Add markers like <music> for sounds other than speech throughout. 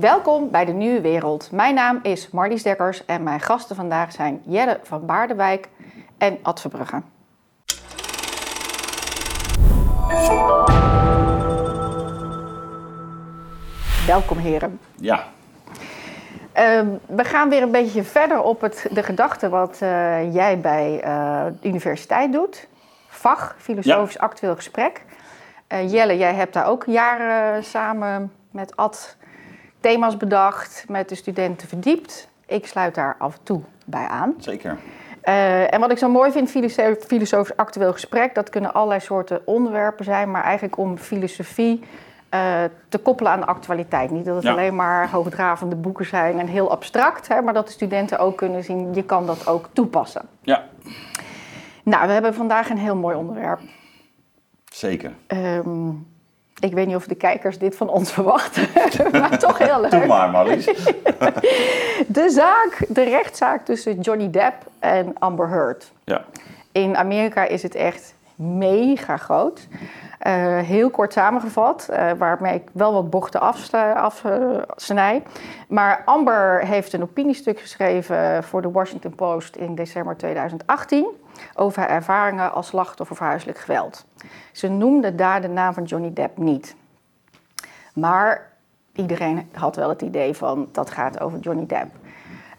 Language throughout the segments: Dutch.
Welkom bij de Nieuwe Wereld. Mijn naam is Marlies Dekkers en mijn gasten vandaag zijn Jelle van Baardewijk en Ad Verbrugge. Welkom heren. Ja, Ehm, we gaan weer een beetje verder op het, de gedachte wat eh, jij bij eh, de universiteit doet. Vach, filosofisch actueel gesprek. Eh, Jelle, jij hebt daar ook jaren samen met Ad thema's bedacht, met de studenten verdiept. Ik sluit daar af en toe bij aan. zeker. Eh, en wat ik zo mooi vind, filoso- filosofisch actueel gesprek, dat kunnen allerlei soorten onderwerpen zijn, maar eigenlijk om filosofie eh, te koppelen aan de actualiteit. Niet dat het Ja. alleen maar hoogdravende boeken zijn en heel abstract, hè, maar dat de studenten ook kunnen zien, je kan dat ook toepassen. Ja, Nou, we hebben vandaag een heel mooi onderwerp. zeker. Ehm, ik weet niet of de kijkers dit van ons <laughs> verwachten, maar toch heel leuk. Doe maar, Marlies. <laughs> De zaak, de rechtszaak tussen Johnny Depp en Amber Heard. Ja, In Amerika is het echt mega groot. Eh, heel kort samengevat, eh, waarmee ik wel wat bochten afsnij. maar Amber heeft een opiniestuk geschreven voor de Washington Post in december 2018 over haar ervaringen als slachtoffer van huiselijk geweld. Ze noemde daar de naam van Johnny Depp niet. Maar iedereen had wel het idee van dat gaat over Johnny Depp.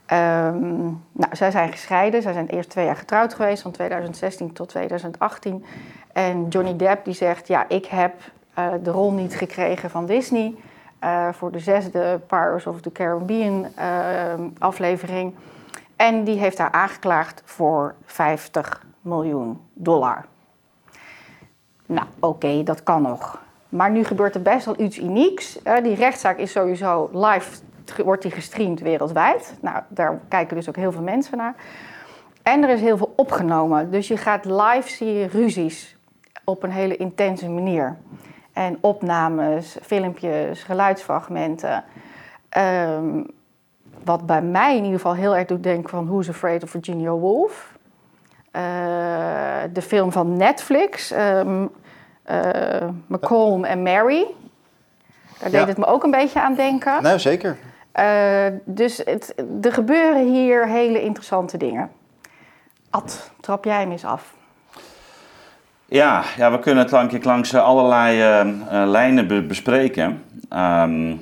Ehm, nou, zij zijn gescheiden. Zij zijn eerst twee jaar getrouwd geweest, van 2016 tot 2018. En Johnny Depp die zegt, ja, ik heb eh, de rol niet gekregen van Disney... eh, voor de zesde Pirates of the Caribbean eh, aflevering. En die heeft haar aangeklaagd voor 50 miljoen dollar. Nou, oké, dat kan nog. Maar nu gebeurt er best wel iets unieks. Eh, die rechtszaak is sowieso live, wordt die gestreamd wereldwijd. Nou, daar kijken dus ook heel veel mensen naar. En er is heel veel opgenomen. Dus je gaat live zie je ruzies op een hele intense manier. En opnames, filmpjes, geluidsfragmenten. Ehm, wat bij mij in ieder geval heel erg doet denken van Who's Afraid of Virginia Woolf. Eh, de film van Netflix, ehm eh, Malcolm en Mary. Daar deed Ja. het me ook een beetje aan denken. Nou, zeker. Eh, dus het, er gebeuren hier hele interessante dingen. Ad, trap jij hem eens af? ja, ja we kunnen het lang, langs allerlei eh, eh, lijnen be- bespreken. Ehm,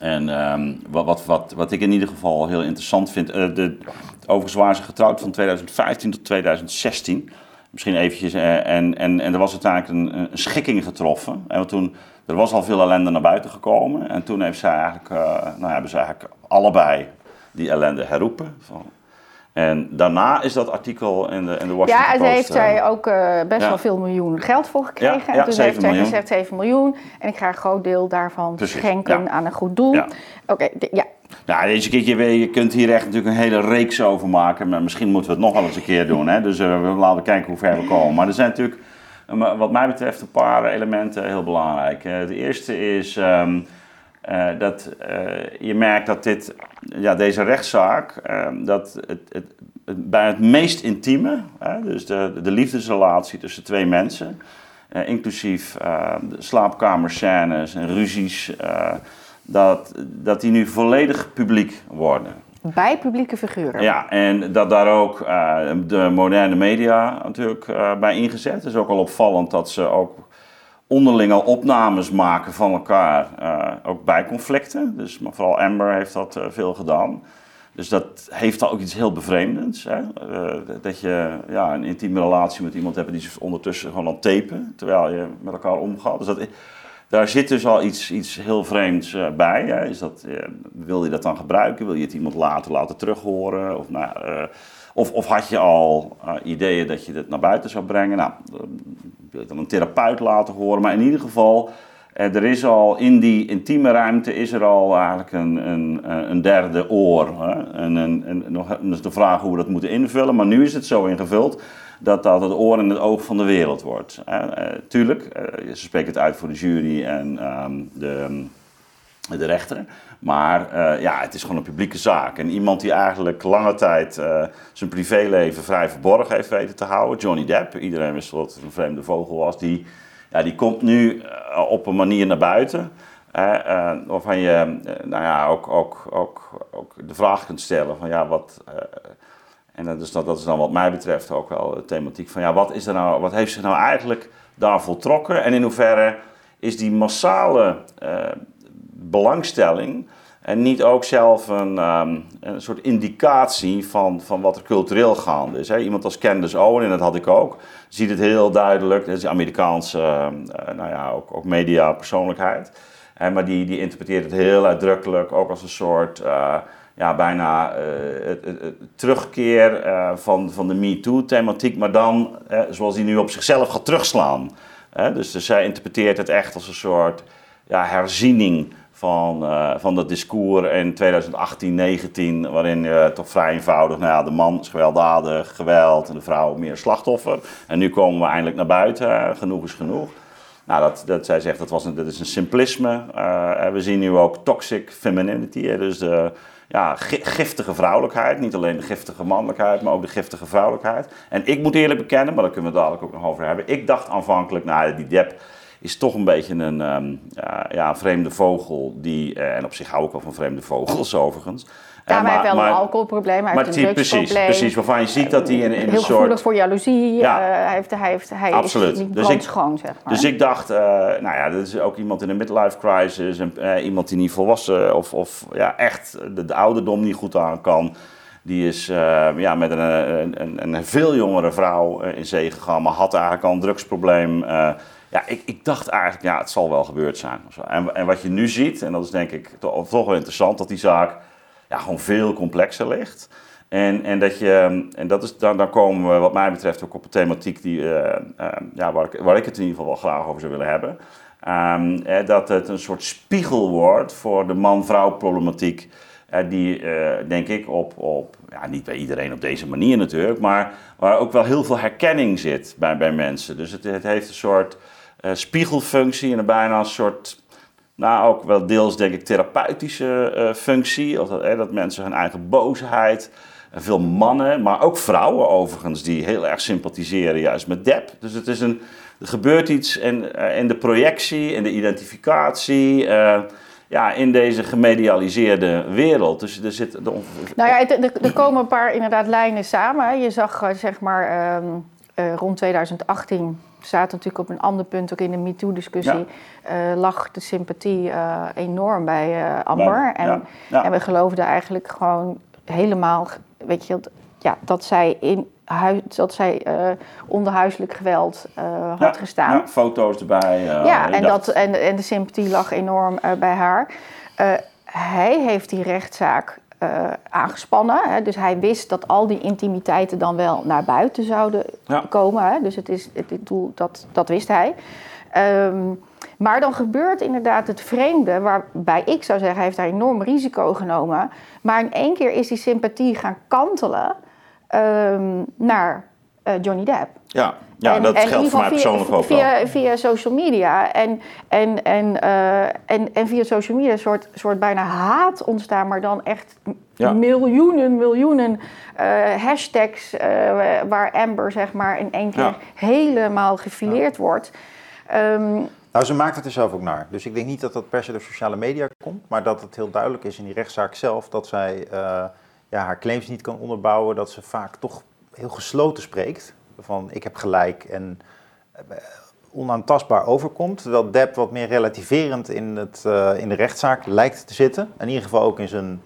en ehm, wat, wat, wat, wat ik in ieder geval heel interessant vind... eh, de, overigens waren ze getrouwd van 2015 tot 2016. Misschien eventjes... eh, en, en, en er was uiteindelijk een, een schikking getroffen. En toen... Er was al veel ellende naar buiten gekomen. En toen heeft zij eigenlijk, eh, nou, hebben ze eigenlijk allebei die ellende herroepen. Van, En daarna is dat artikel in de, in de Washington Ja, Post... daar heeft eh, zij ook eh, best ja. wel veel miljoen geld voor gekregen. Ja, en ja, toen 7 heeft zij gezegd 7 miljoen. En ik ga een groot deel daarvan Precies, schenken ja. aan een goed doel. Ja. Oké, ja. Nou, deze keer, je, je kunt hier echt natuurlijk een hele reeks over maken. Maar misschien moeten we het nog wel eens een keer doen. Hè? Dus eh, we laten kijken hoe ver we komen. Maar er zijn natuurlijk, eh, wat mij betreft, een paar elementen heel belangrijk. Eh, de eerste is ehm, eh, dat eh, je merkt dat dit, ja, deze rechtszaak, ehm, dat het, het, het, bij het meest intieme, dus de, de liefdesrelatie tussen twee mensen, eh, inclusief eh, de slaapkamerscènes en ruzies, dat, dat die nu volledig publiek worden. Bij publieke figuren. Ja, en dat daar ook de moderne media natuurlijk bij ingezet. Het is ook al opvallend dat ze ook onderling al opnames maken van elkaar, eh, ook bij conflicten. Dus maar vooral Amber heeft dat eh, veel gedaan. Dus dat heeft al ook iets heel bevreemdends. Hè? Eh, dat je ja, een intieme relatie met iemand hebt die ze ondertussen gewoon aan het tapen, terwijl je met elkaar omgaat. Dus dat, daar zit dus al iets, iets heel vreemds bij. Is dat, wil je dat dan gebruiken? Wil je het iemand later laten terughoren? Of, nou, of, of had je al eh, ideeën dat je dit naar buiten zou brengen? Nou, dan wil je dan een therapeut laten horen. Maar in ieder geval, eh, er is al in die intieme ruimte is er al eigenlijk een, een, een derde oor. Hè? En, en, en nog dus de vraag hoe we dat moeten invullen. Maar nu is het zo ingevuld dat dat het oor en het oog van de wereld wordt. Eh, tuurlijk, eh, ze spreken het uit voor de jury en ehm, de, de rechter. Maar eh, ja, het is gewoon een publieke zaak. En iemand die eigenlijk lange tijd eh, zijn privéleven vrij verborgen heeft weten te houden, Johnny Depp, iedereen wist wel dat het een vreemde vogel was, die, ja, die komt nu eh, op een manier naar buiten. Waarvan je nou ja, ook, ook, ook, ook de vraag kunt stellen van ja, wat. en dat is, dat is dan wat mij betreft ook wel de thematiek van ja, wat, is er nou, wat heeft zich nou eigenlijk daar voltrokken en in hoeverre is die massale belangstelling en niet ook zelf een, um, een soort indicatie van, van wat er cultureel gaande is. Hè? Iemand als Candace Owen, en dat had ik ook, ziet het heel duidelijk. Dat is een Amerikaanse uh, nou ja, ook, ook media persoonlijkheid. maar die, die interpreteert het heel uitdrukkelijk ook als een soort... Uh, ja, bijna uh, het, terugkeer van, van de MeToo-thematiek, maar dan zoals die nu op zichzelf gaat terugslaan. dus, dus zij interpreteert het echt als een soort ja, herziening van, uh, van dat discours in 2018, 19, waarin uh, toch vrij eenvoudig, nou ja, de man is gewelddadig, geweld en de vrouw meer slachtoffer. En nu komen we eindelijk naar buiten, genoeg is genoeg. Nou, dat, dat, zij zegt dat, was een, dat is een simplisme. Uh, we zien nu ook toxic femininity, dus de ja, giftige vrouwelijkheid. Niet alleen de giftige mannelijkheid, maar ook de giftige vrouwelijkheid. En ik moet eerlijk bekennen, maar daar kunnen we het dadelijk ook nog over hebben. Ik dacht aanvankelijk, nou, die Dep is toch een beetje een um, ja, vreemde vogel. Die, uh, en op zich hou ik wel van vreemde vogels overigens. Ja, maar hij heeft wel een alcoholprobleem, hij heeft een precies, precies, waarvan je ziet dat hij in, in Heel een soort... gevoelig voor jaloezie, ja. Uh, hij, heeft, hij, heeft, hij Absoluut. is niet dus ik, schoon, zeg maar. Dus ik dacht, uh, nou ja, dat is ook iemand in een midlife crisis, en, uh, iemand die niet volwassen of, of ja, echt de, de ouderdom niet goed aan kan. Die is ja, met een, een, een, veel jongere vrouw in zee gegaan, maar had eigenlijk al een drugsprobleem ja, ik, ik dacht eigenlijk, ja, het zal wel gebeurd zijn. En, en wat je nu ziet, en dat is denk ik toch, wel interessant, dat die zaak ja, gewoon veel complexer ligt. En, en, dat je, en dat is, dan, dan komen we wat mij betreft ook op een thematiek die, uh, uh, ja, waar, ik, waar ik het in ieder geval wel graag over zou willen hebben. Um, eh, dat het een soort spiegel wordt voor de man-vrouw problematiek. die denk ik op, op, ja, niet bij iedereen op deze manier natuurlijk, maar waar ook wel heel veel herkenning zit bij, bij mensen. Dus het, het heeft een soort uh, spiegelfunctie en een bijna een soort, nou ook wel deels denk ik therapeutische uh, functie. Dat, uh, dat mensen hun eigen boosheid, veel mannen, maar ook vrouwen overigens, die heel erg sympathiseren juist met Deb. Dus het is een, er gebeurt iets in, in de projectie, in de identificatie ja, in deze gemedialiseerde wereld. Dus er zit. nou ja, er, komen een paar inderdaad lijnen samen. Je zag zeg maar uh, rond 2018 zaten natuurlijk op een ander punt ook in de MeToo-discussie, ja. uh, lag de sympathie uh, enorm bij uh, Amber. En, ja. En we geloofden eigenlijk gewoon helemaal, weet je, ja, dat zij in huis, dat zij onder huiselijk geweld had gestaan. foto's erbij. ja, en, dat, en, en de sympathie lag enorm bij haar. hij heeft die rechtszaak uh, aangespannen. Hè? Dus hij wist dat al die intimiteiten dan wel naar buiten zouden ja. komen. Hè? Dus het is het, doel, dat, dat wist hij. Um, maar dan gebeurt inderdaad het vreemde, waarbij ik zou zeggen, hij heeft daar enorm risico genomen. Maar in één keer is die sympathie gaan kantelen um, naar uh, Johnny Depp. Ja, ja en, dat en geldt voor mij persoonlijk ook via, wel. Via social media. En, en, en, uh, en, en via social media een soort, soort bijna haat ontstaan, maar dan echt ja. miljoenen, miljoenen uh, hashtags waar Amber zeg maar in één keer ja. helemaal gefileerd ja. wordt. Um, nou, ze maakt het er zelf ook naar. Dus ik denk niet dat dat per se door sociale media komt, maar dat het heel duidelijk is in die rechtszaak zelf dat zij ja, haar claims niet kan onderbouwen, dat ze vaak toch heel gesloten spreekt. Van ik heb gelijk en eh, onaantastbaar overkomt. Terwijl Depp wat meer relativerend in, het, uh, in de rechtszaak lijkt te zitten. In ieder geval ook in zijn.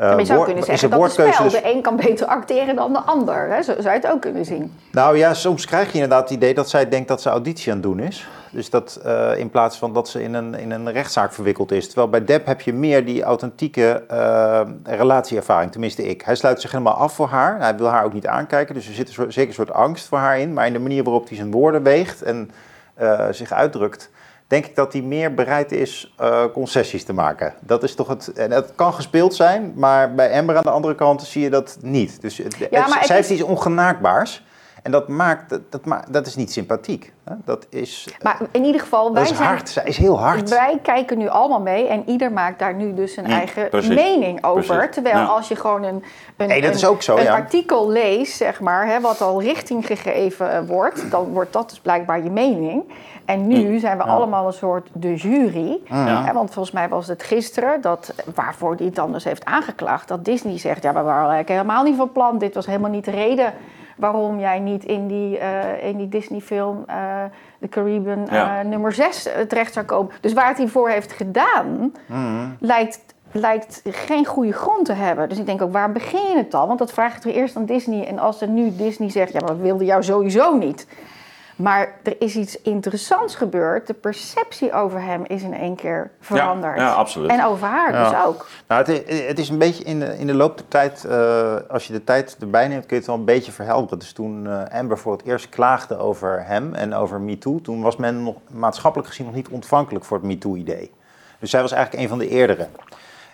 Uh, maar je zou kunnen zeggen dat de spel, de een kan beter acteren dan de ander. Hè? Zo zou je het ook kunnen zien. Nou ja, soms krijg je inderdaad het idee dat zij denkt dat ze auditie aan het doen is. Dus dat uh, in plaats van dat ze in een, in een rechtszaak verwikkeld is. Terwijl bij Deb heb je meer die authentieke uh, relatieervaring, tenminste ik. Hij sluit zich helemaal af voor haar. Hij wil haar ook niet aankijken, dus er zit een zeker een soort angst voor haar in. Maar in de manier waarop hij zijn woorden weegt en zich uitdrukt, denk ik dat hij meer bereid is concessies te maken. Dat is toch het. En het kan gespeeld zijn, maar bij Amber aan de andere kant zie je dat niet. Dus het, ja, het, zij heeft iets ongenaakbaars. En dat maakt, dat, dat, ma- dat is niet sympathiek. Hè? Dat is, Maar in ieder geval, dat wij is zijn hard. Zij is heel hard. Wij kijken nu allemaal mee en ieder maakt daar nu dus een Mm, eigen precies. mening over. Precies. Terwijl Ja. als je gewoon een, een, Nee, dat een- is ook zo, een ja. artikel leest, zeg maar, hè, wat al richting gegeven eh, wordt, dan wordt dat dus blijkbaar je mening. En nu zijn we allemaal een soort de jury. Ja. Hè, want volgens mij was het gisteren, dat, waarvoor hij het dan dus heeft aangeklaagd, dat Disney zegt, ja, we waren eigenlijk helemaal niet van plan. Dit was helemaal niet de reden waarom jij niet in die, eh, in die Disney-film eh The Caribbean Ja. eh, nummer 6 terecht zou komen. Dus waar het hij voor heeft gedaan, lijkt, lijkt geen goede grond te hebben. Dus ik denk ook, waar begin je het dan? Want dat vraag je toch eerst aan Disney. En als er nu Disney zegt, ja, maar we wilden jou sowieso niet. Maar er is iets interessants gebeurd. De perceptie over hem is in één keer veranderd. ja, absoluut. En over haar Ja. dus ook. Nou, het, is, het is een beetje in de, in de loop der tijd, eh, als je de tijd erbij neemt, kun je het wel een beetje verhelderen. Dus toen eh, Amber voor het eerst klaagde over hem en over MeToo, toen was men nog maatschappelijk gezien nog niet ontvankelijk voor het MeToo-idee. Dus zij was eigenlijk een van de eerdere.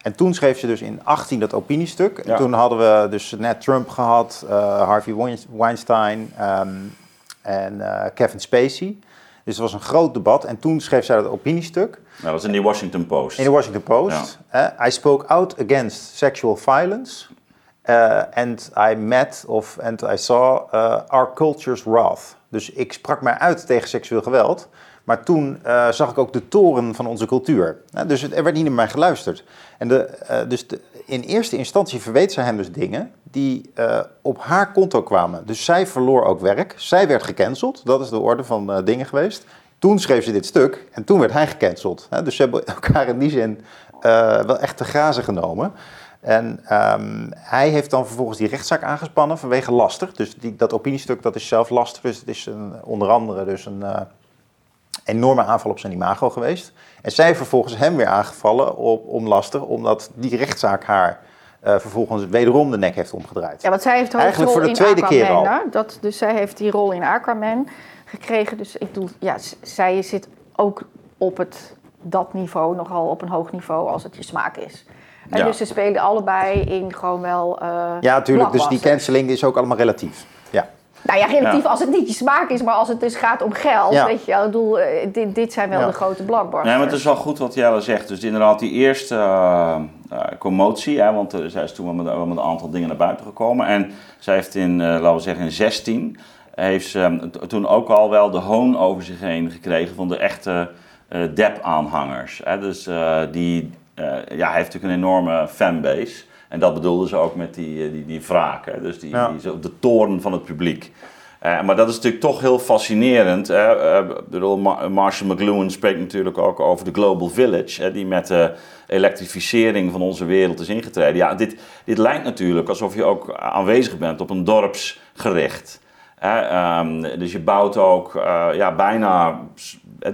En toen schreef ze dus in 18 dat opiniestuk. En Ja. toen hadden we dus net Trump gehad, eh, Harvey Wein- Weinstein ehm, en eh, Kevin Spacey. Dus het was een groot debat. En toen schreef zij dat opiniestuk. Nou, dat is in die Washington Post. In de Washington Post. eh, I spoke out against sexual violence. Eh, and I met of and I saw eh, our culture's wrath. Dus ik sprak mij uit tegen seksueel geweld. Maar toen eh, zag ik ook de toren van onze cultuur. Dus er werd niet naar mij geluisterd. En de, dus de, in eerste instantie verweet zij hem dus dingen die op haar konto kwamen. Dus zij verloor ook werk. Zij werd gecanceld. Dat is de orde van dingen geweest. Toen schreef ze dit stuk en toen werd hij gecanceld. Dus ze hebben elkaar in die zin wel echt te grazen genomen. En ehm, hij heeft dan vervolgens die rechtszaak aangespannen vanwege laster. Dus die, dat opiniestuk dat is zelf laster. Dus het is een, onder andere dus een eh, enorme aanval op zijn imago geweest. En zij heeft vervolgens hem weer aangevallen op, om laster, omdat die rechtszaak haar eh, vervolgens wederom de nek heeft omgedraaid. Ja, want zij heeft Eigenlijk voor de tweede Aquaman. keer al. hè? Dat, dus zij heeft die rol in Aquaman gekregen. Dus ik bedoel, ja, zij zit ook op het, dat niveau nogal op een hoog niveau als het je smaak is. En Ja. dus ze spelen allebei in gewoon wel. eh Ja, natuurlijk. Dus die canceling is ook allemaal relatief. Ja. Nou ja, relatief Ja. als het niet je smaak is, maar als het dus gaat om geld. Ja. Weet je, wel, ik bedoel, eh, dit, dit zijn wel Ja. de grote blockbusters. Nee, maar het is wel goed wat Jelle zegt. Dus inderdaad, die eerste eh, eh, commotie, hè, want uh, zij is toen wel met, een aantal dingen naar buiten gekomen. En zij heeft in, uh, laten we zeggen, in 16, heeft ze um, toen ook al wel de hoon over zich heen gekregen van de echte uh, Depp-aanhangers. Dus die, ja, hij heeft natuurlijk een enorme fanbase. En dat bedoelde ze ook met die, die, die wraak. Hè? Dus die, ja. die, op de toren van het publiek. Uh, maar dat is natuurlijk toch heel fascinerend. Hè? Uh, bedoel, Mar Marshall McLuhan spreekt natuurlijk ook over de Global Village, hè, die met de elektrificering van onze wereld is ingetreden. Ja, dit, dit lijkt natuurlijk alsof je ook aanwezig bent op een dorpsgericht. Hè? Um, dus je bouwt ook uh, ja, bijna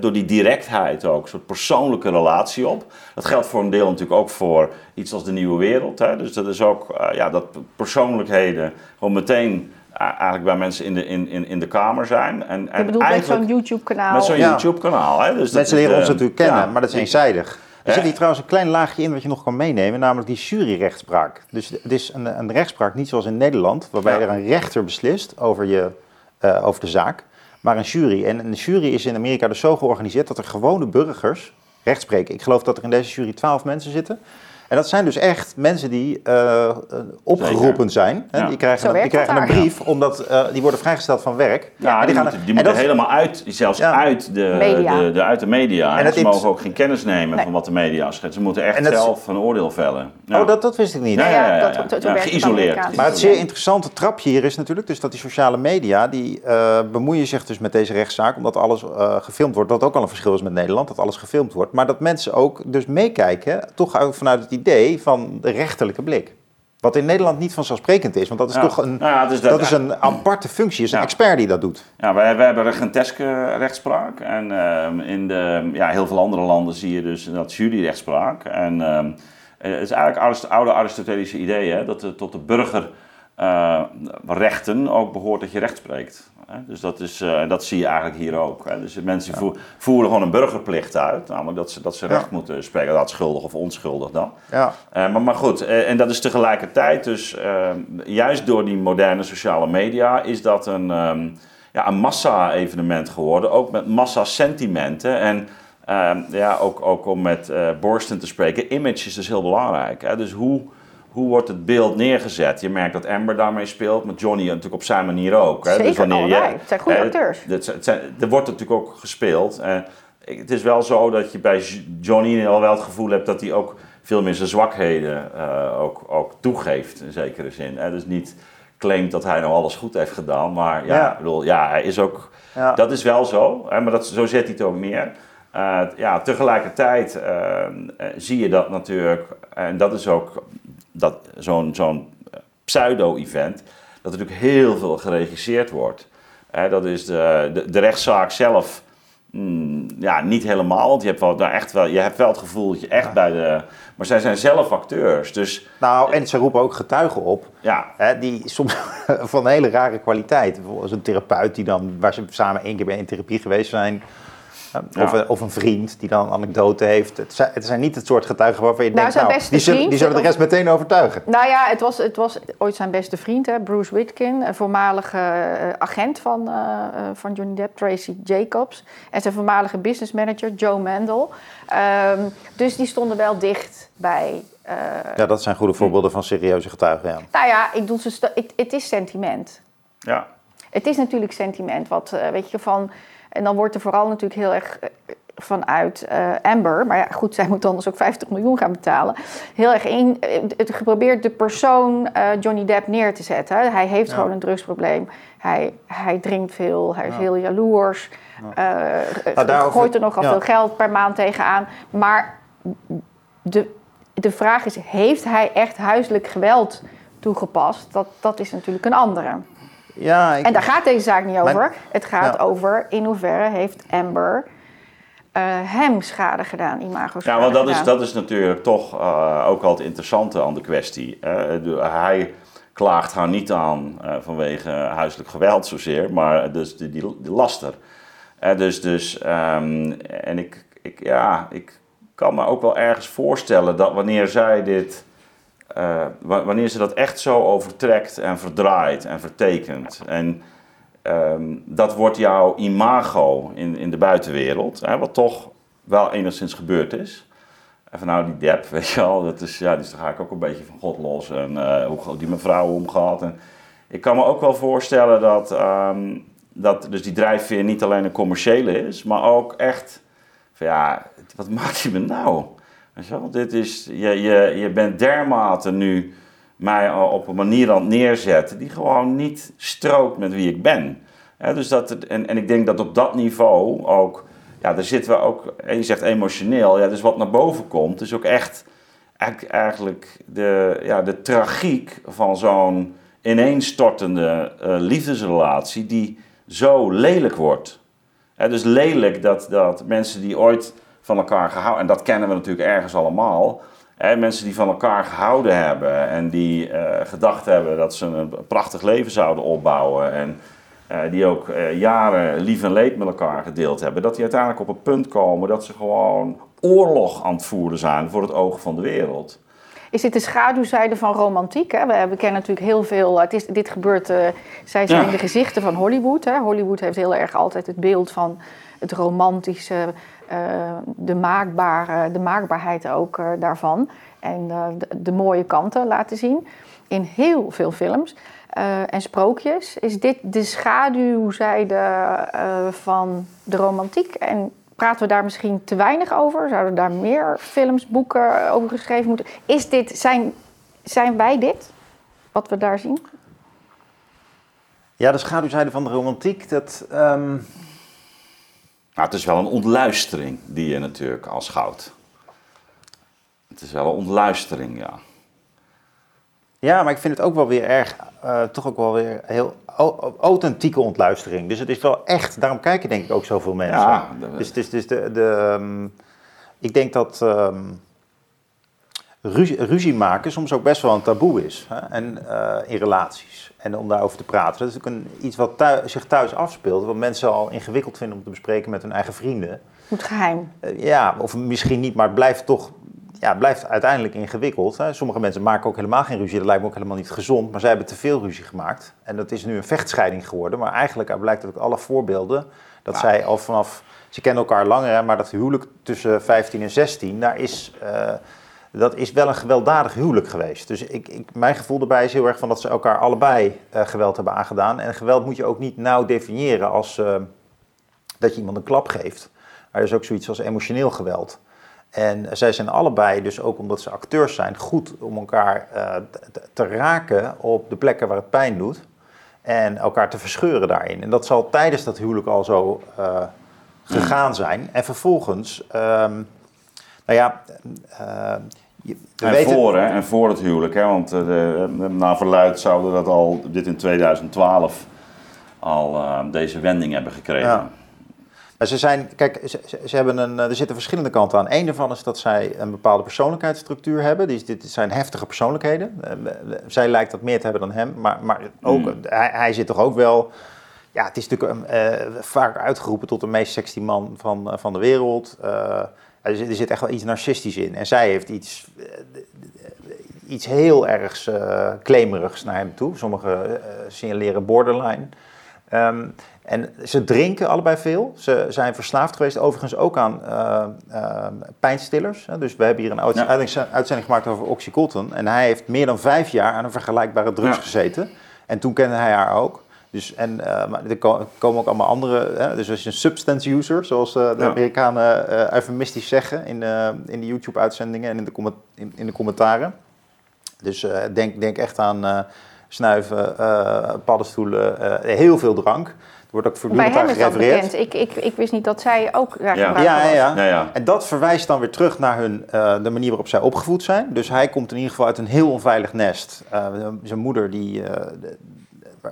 door die directheid ook een soort persoonlijke relatie op. Dat geldt voor een deel natuurlijk ook voor iets als de nieuwe wereld. Hè? Dus dat is ook uh, ja, dat persoonlijkheden gewoon meteen eigenlijk bij mensen in de, in, in, in de kamer zijn. En, Je bedoelt met zo'n YouTube-kanaal? Met zo'n Ja. YouTube-kanaal. Hè? Dus Mensen dat leren ons natuurlijk kennen, ja, maar dat is eenzijdig. Er zit hier trouwens een klein laagje in wat je nog kan meenemen, namelijk die juryrechtspraak. Dus het is een, een rechtspraak niet zoals in Nederland, waarbij Ja. er een rechter beslist over, je, eh, over de zaak, maar een jury. En een jury is in Amerika dus zo georganiseerd dat er gewone burgers recht spreken. Ik geloof dat er in deze jury twaalf mensen zitten. En dat zijn dus echt mensen die eh, eh, opgeroepen Zeker. zijn. Hè? Ja. Die krijgen, een, die krijgen een brief, omdat eh, die worden vrijgesteld van werk. Ja, Maar die, gaan- moeten, die en moeten dat- helemaal uit, zelfs Ja. uit, de, Media. De, de, uit de media. En, ze mogen ook geen kennis nemen Nee. van wat de media schetst. Ze moeten echt zelf een oordeel vellen. Ja. Oh, dat, dat wist ik niet. Ja, ja, ja, ja, dat- ja. dat- dat Ja, werkt het geïsoleerd. Maar het zeer interessante trapje hier is natuurlijk dus dat die sociale media, die eh, bemoeien zich dus met deze rechtszaak, omdat alles eh, gefilmd wordt. Dat ook al een verschil is met Nederland, dat alles gefilmd wordt. Maar dat mensen ook dus meekijken, toch ook vanuit het idee van de rechterlijke blik. Wat in Nederland niet vanzelfsprekend is, want dat is Ja. toch een, Nou ja, dus dat, is een aparte functie, is een Ja. expert die dat doet. Ja, wij, wij hebben regenteske rechtspraak. En ehm, in de, ja, heel veel andere landen zie je dus dat juryrechtspraak. En ehm, het is eigenlijk het oude Aristotelische idee, hè, dat er tot de burger eh, rechten ook behoort dat je recht spreekt. Dus dat, is, eh, dat zie je eigenlijk hier ook. Hè? Dus mensen voer- voeren gewoon een burgerplicht uit, namelijk dat ze, dat ze recht Ja. moeten spreken, dat schuldig of onschuldig dan. Ja. Eh, maar, maar goed, eh, en dat is tegelijkertijd dus, eh, juist door die moderne sociale media, is dat een, ehm, ja, een massa-evenement geworden. Ook met massa-sentimenten. En ehm, ja, ook, ook om met Borsten te spreken, image is dus heel belangrijk. Hè? Dus hoe, hoe wordt het beeld neergezet? Je merkt dat Amber daarmee speelt, met Johnny natuurlijk op zijn manier ook. Hè? Zeker, wanneer je- allebei. Het zijn goede eh, acteurs. het zijn- het zijn- er wordt natuurlijk ook gespeeld. Eh, het is wel zo dat je bij Johnny al wel het gevoel hebt dat hij ook veel meer zijn zwakheden eh, ook, ook toegeeft, in zekere zin. Hè? Dus niet claimt dat hij nou alles goed heeft gedaan, maar ja, Ja. Ik bedoel, ja hij is ook... Ja. Dat is wel zo, hè? maar dat, zo zet hij het ook neer. Eh, ja, tegelijkertijd eh, eh, zie je dat natuurlijk, en dat is ook dat, zo'n zo'n eh, pseudo-event, dat er natuurlijk heel veel geregisseerd wordt. Hè, dat is de, de, de rechtszaak zelf mm, ja, niet helemaal, want je hebt wel, nou echt wel, je hebt wel het gevoel dat je echt bij de... Maar zij zijn zelf acteurs, dus Nou, en ze roepen ook getuigen op. ja, Hè, die soms <laughs> van een hele rare kwaliteit. Bijvoorbeeld een therapeut die dan, waar ze samen één keer bij in therapie geweest zijn. Ja. Of, een, of een vriend die dan een anecdote heeft. Het zijn, het zijn niet het soort getuigen waarvan je Nou, denkt, zijn nou, beste die, zullen, vriend die zullen de of- rest meteen overtuigen. Nou ja, het was, het was ooit zijn beste vriend, hè, Bruce Witkin, een voormalige eh, agent van, eh, eh, van Johnny Depp, Tracy Jacobs. En zijn voormalige business manager, Joe Mandel. Ehm, dus die stonden wel dicht bij. eh, Ja, dat zijn goede voorbeelden van serieuze getuigen, ja. Nou ja, ik doe het, het is sentiment. ja. Het is natuurlijk sentiment, wat eh, weet je van. En dan wordt er vooral natuurlijk heel erg eh, vanuit eh, Amber, maar ja, goed, zij moet anders ook 50 miljoen gaan betalen. Heel erg in, eh, het geprobeerd de persoon Johnny Depp neer te zetten. Hij heeft Ja. gewoon een drugsprobleem. Hij, hij drinkt veel, hij is heel jaloers. Nou, daarover- gooit er nogal ja. veel geld per maand tegenaan. Maar de, de vraag is: heeft hij echt huiselijk geweld toegepast? Dat, dat is natuurlijk een andere. Ja, ik, En daar gaat deze zaak niet Maar- over. Het gaat Ja. over in hoeverre heeft Amber eh, hem schade gedaan, imago Ja, schade want dat is, dat is natuurlijk toch eh, ook wel het interessante aan de kwestie. hij klaagt haar niet aan eh, vanwege huiselijk geweld zozeer, maar dus die, die, die laster. Eh, dus, dus, ehm, en ik, ik, ja, ik kan me ook wel ergens voorstellen dat wanneer zij dit, eh, wa- wanneer ze dat echt zo overtrekt en verdraait en vertekent. En ehm, dat wordt jouw imago in, in de buitenwereld, hè, wat toch wel enigszins gebeurd is. En van nou, die Depp, <laughs> weet je wel, dat is, ja, is, daar ga ik ook een beetje van God los. En eh, hoe die mevrouw omgaat. En ik kan me ook wel voorstellen dat, ehm, dat dus die drijfveer niet alleen een commerciële is, maar ook echt van ja, wat maak je me nou? Wel, dit is, je, je, je bent dermate nu mij op een manier aan het neerzetten die gewoon niet strookt met wie ik ben. Dus dat, en, en ik denk dat op dat niveau ook, ja, daar zitten we ook, en je zegt emotioneel, ja, dus wat naar boven komt, is ook echt eigenlijk- de, ja, de tragiek van zo'n ineenstortende eh, liefdesrelatie die zo lelijk wordt. Dus lelijk dat, dat mensen die ooit van elkaar gehouden, en dat kennen we natuurlijk ergens allemaal, hè, mensen die van elkaar gehouden hebben en die eh, gedacht hebben dat ze een prachtig leven zouden opbouwen en eh, die ook eh, jaren lief en leed met elkaar gedeeld hebben, dat die uiteindelijk op een punt komen dat ze gewoon oorlog aan het voeren zijn voor het oog van de wereld. Is dit de schaduwzijde van romantiek? Hè? We, we kennen natuurlijk heel veel. Het is, dit gebeurt. eh, zij zijn Ja. de gezichten van Hollywood. Hè? Hollywood heeft heel erg altijd het beeld van het romantische, de, maakbare, de maakbaarheid ook eh, daarvan. En eh, de, de mooie kanten laten zien. In heel veel films. eh, en sprookjes. Is dit de schaduwzijde eh, van de romantiek? En praten we daar misschien te weinig over? Zouden daar meer films, boeken over geschreven moeten? Is dit, zijn, zijn wij dit? Wat we daar zien? ja, de schaduwzijde van de romantiek, dat... ehm, Nou, het is wel een ontluistering die je natuurlijk aanschouwt. Het is wel een ontluistering, ja. Ja, maar ik vind het ook wel weer erg, eh, toch ook wel weer heel au- authentieke ontluistering. Dus het is wel echt, daarom kijken denk ik ook zoveel mensen. Ja, de- dus is dus de, de ehm, ik denk dat, ehm, ruzie, ruzie, maken soms ook best wel een taboe is. Hè? En, uh, in relaties. En om daarover te praten. Dat is natuurlijk een, iets wat thuis, zich thuis afspeelt. Wat mensen al ingewikkeld vinden om te bespreken met hun eigen vrienden. Moet geheim. Uh, ja, of misschien niet, maar het blijft toch ja, blijft uiteindelijk ingewikkeld. Hè. Sommige mensen maken ook helemaal geen ruzie. Dat lijkt me ook helemaal niet gezond. Maar zij hebben te veel ruzie gemaakt. En dat is nu een vechtscheiding geworden. Maar eigenlijk blijkt uit alle voorbeelden dat zij al vanaf. Ze kennen elkaar langer, hè, maar dat huwelijk tussen 15 en 16, daar is. Uh, dat is wel een gewelddadig huwelijk geweest. Dus ik, ik, mijn gevoel erbij is heel erg van dat ze elkaar allebei uh, geweld hebben aangedaan. En geweld moet je ook niet nauw definiëren als uh, dat je iemand een klap geeft. Maar er is ook zoiets als emotioneel geweld. En zij zijn allebei, dus ook omdat ze acteurs zijn, goed om elkaar uh, te raken op de plekken waar het pijn doet. En elkaar te verscheuren daarin. En dat zal tijdens dat huwelijk al zo gegaan zijn. En vervolgens, um, nou ja. Je, en, weten... voor, hè, en voor het huwelijk, hè, want de, naar verluid zouden dat al dit in 2012 al deze wending hebben gekregen. Ja. Maar ze zijn, kijk, ze, ze, hebben een, er zitten verschillende kanten aan. Eén daarvan is dat zij een bepaalde persoonlijkheidsstructuur hebben. Die, dit zijn heftige persoonlijkheden. zij lijkt dat meer te hebben dan hem, maar, maar ook, Hmm. hij, hij zit toch ook wel... Ja, het is natuurlijk uh, vaak uitgeroepen tot de meest sexy man van, van de wereld. Uh, er, zit, er zit echt wel iets narcistisch in. En zij heeft iets, iets heel ergs uh, claimerigs naar hem toe. Sommigen signaleren borderline. Um, en ze drinken allebei veel. Ze zijn verslaafd geweest, overigens ook aan uh, uh, pijnstillers. Dus we hebben hier een uitzending, ja. uitzending gemaakt over Oxycontin. En hij heeft meer dan vijf jaar aan een vergelijkbare drugs ja. gezeten. En toen kende hij haar ook. Dus, en uh, maar er komen ook allemaal andere. Hè? Dus als je een substance user, zoals de ja. Amerikanen eufemistisch zeggen in, in de YouTube-uitzendingen en in de, in, in de commentaren. Dus denk, denk echt aan snuiven, paddenstoelen, heel veel drank. Er wordt ook voortdurend Bij aan hem is dat gerefereerd. bekend. Ik, ik, ik wist niet dat zij ook daar Ja. gebruik Ja, van ja, ja. Ja, ja. En dat verwijst dan weer terug naar hun, eh, de manier waarop zij opgevoed zijn. Dus hij komt in ieder geval uit een heel onveilig nest. Eh, zijn moeder die eh, de-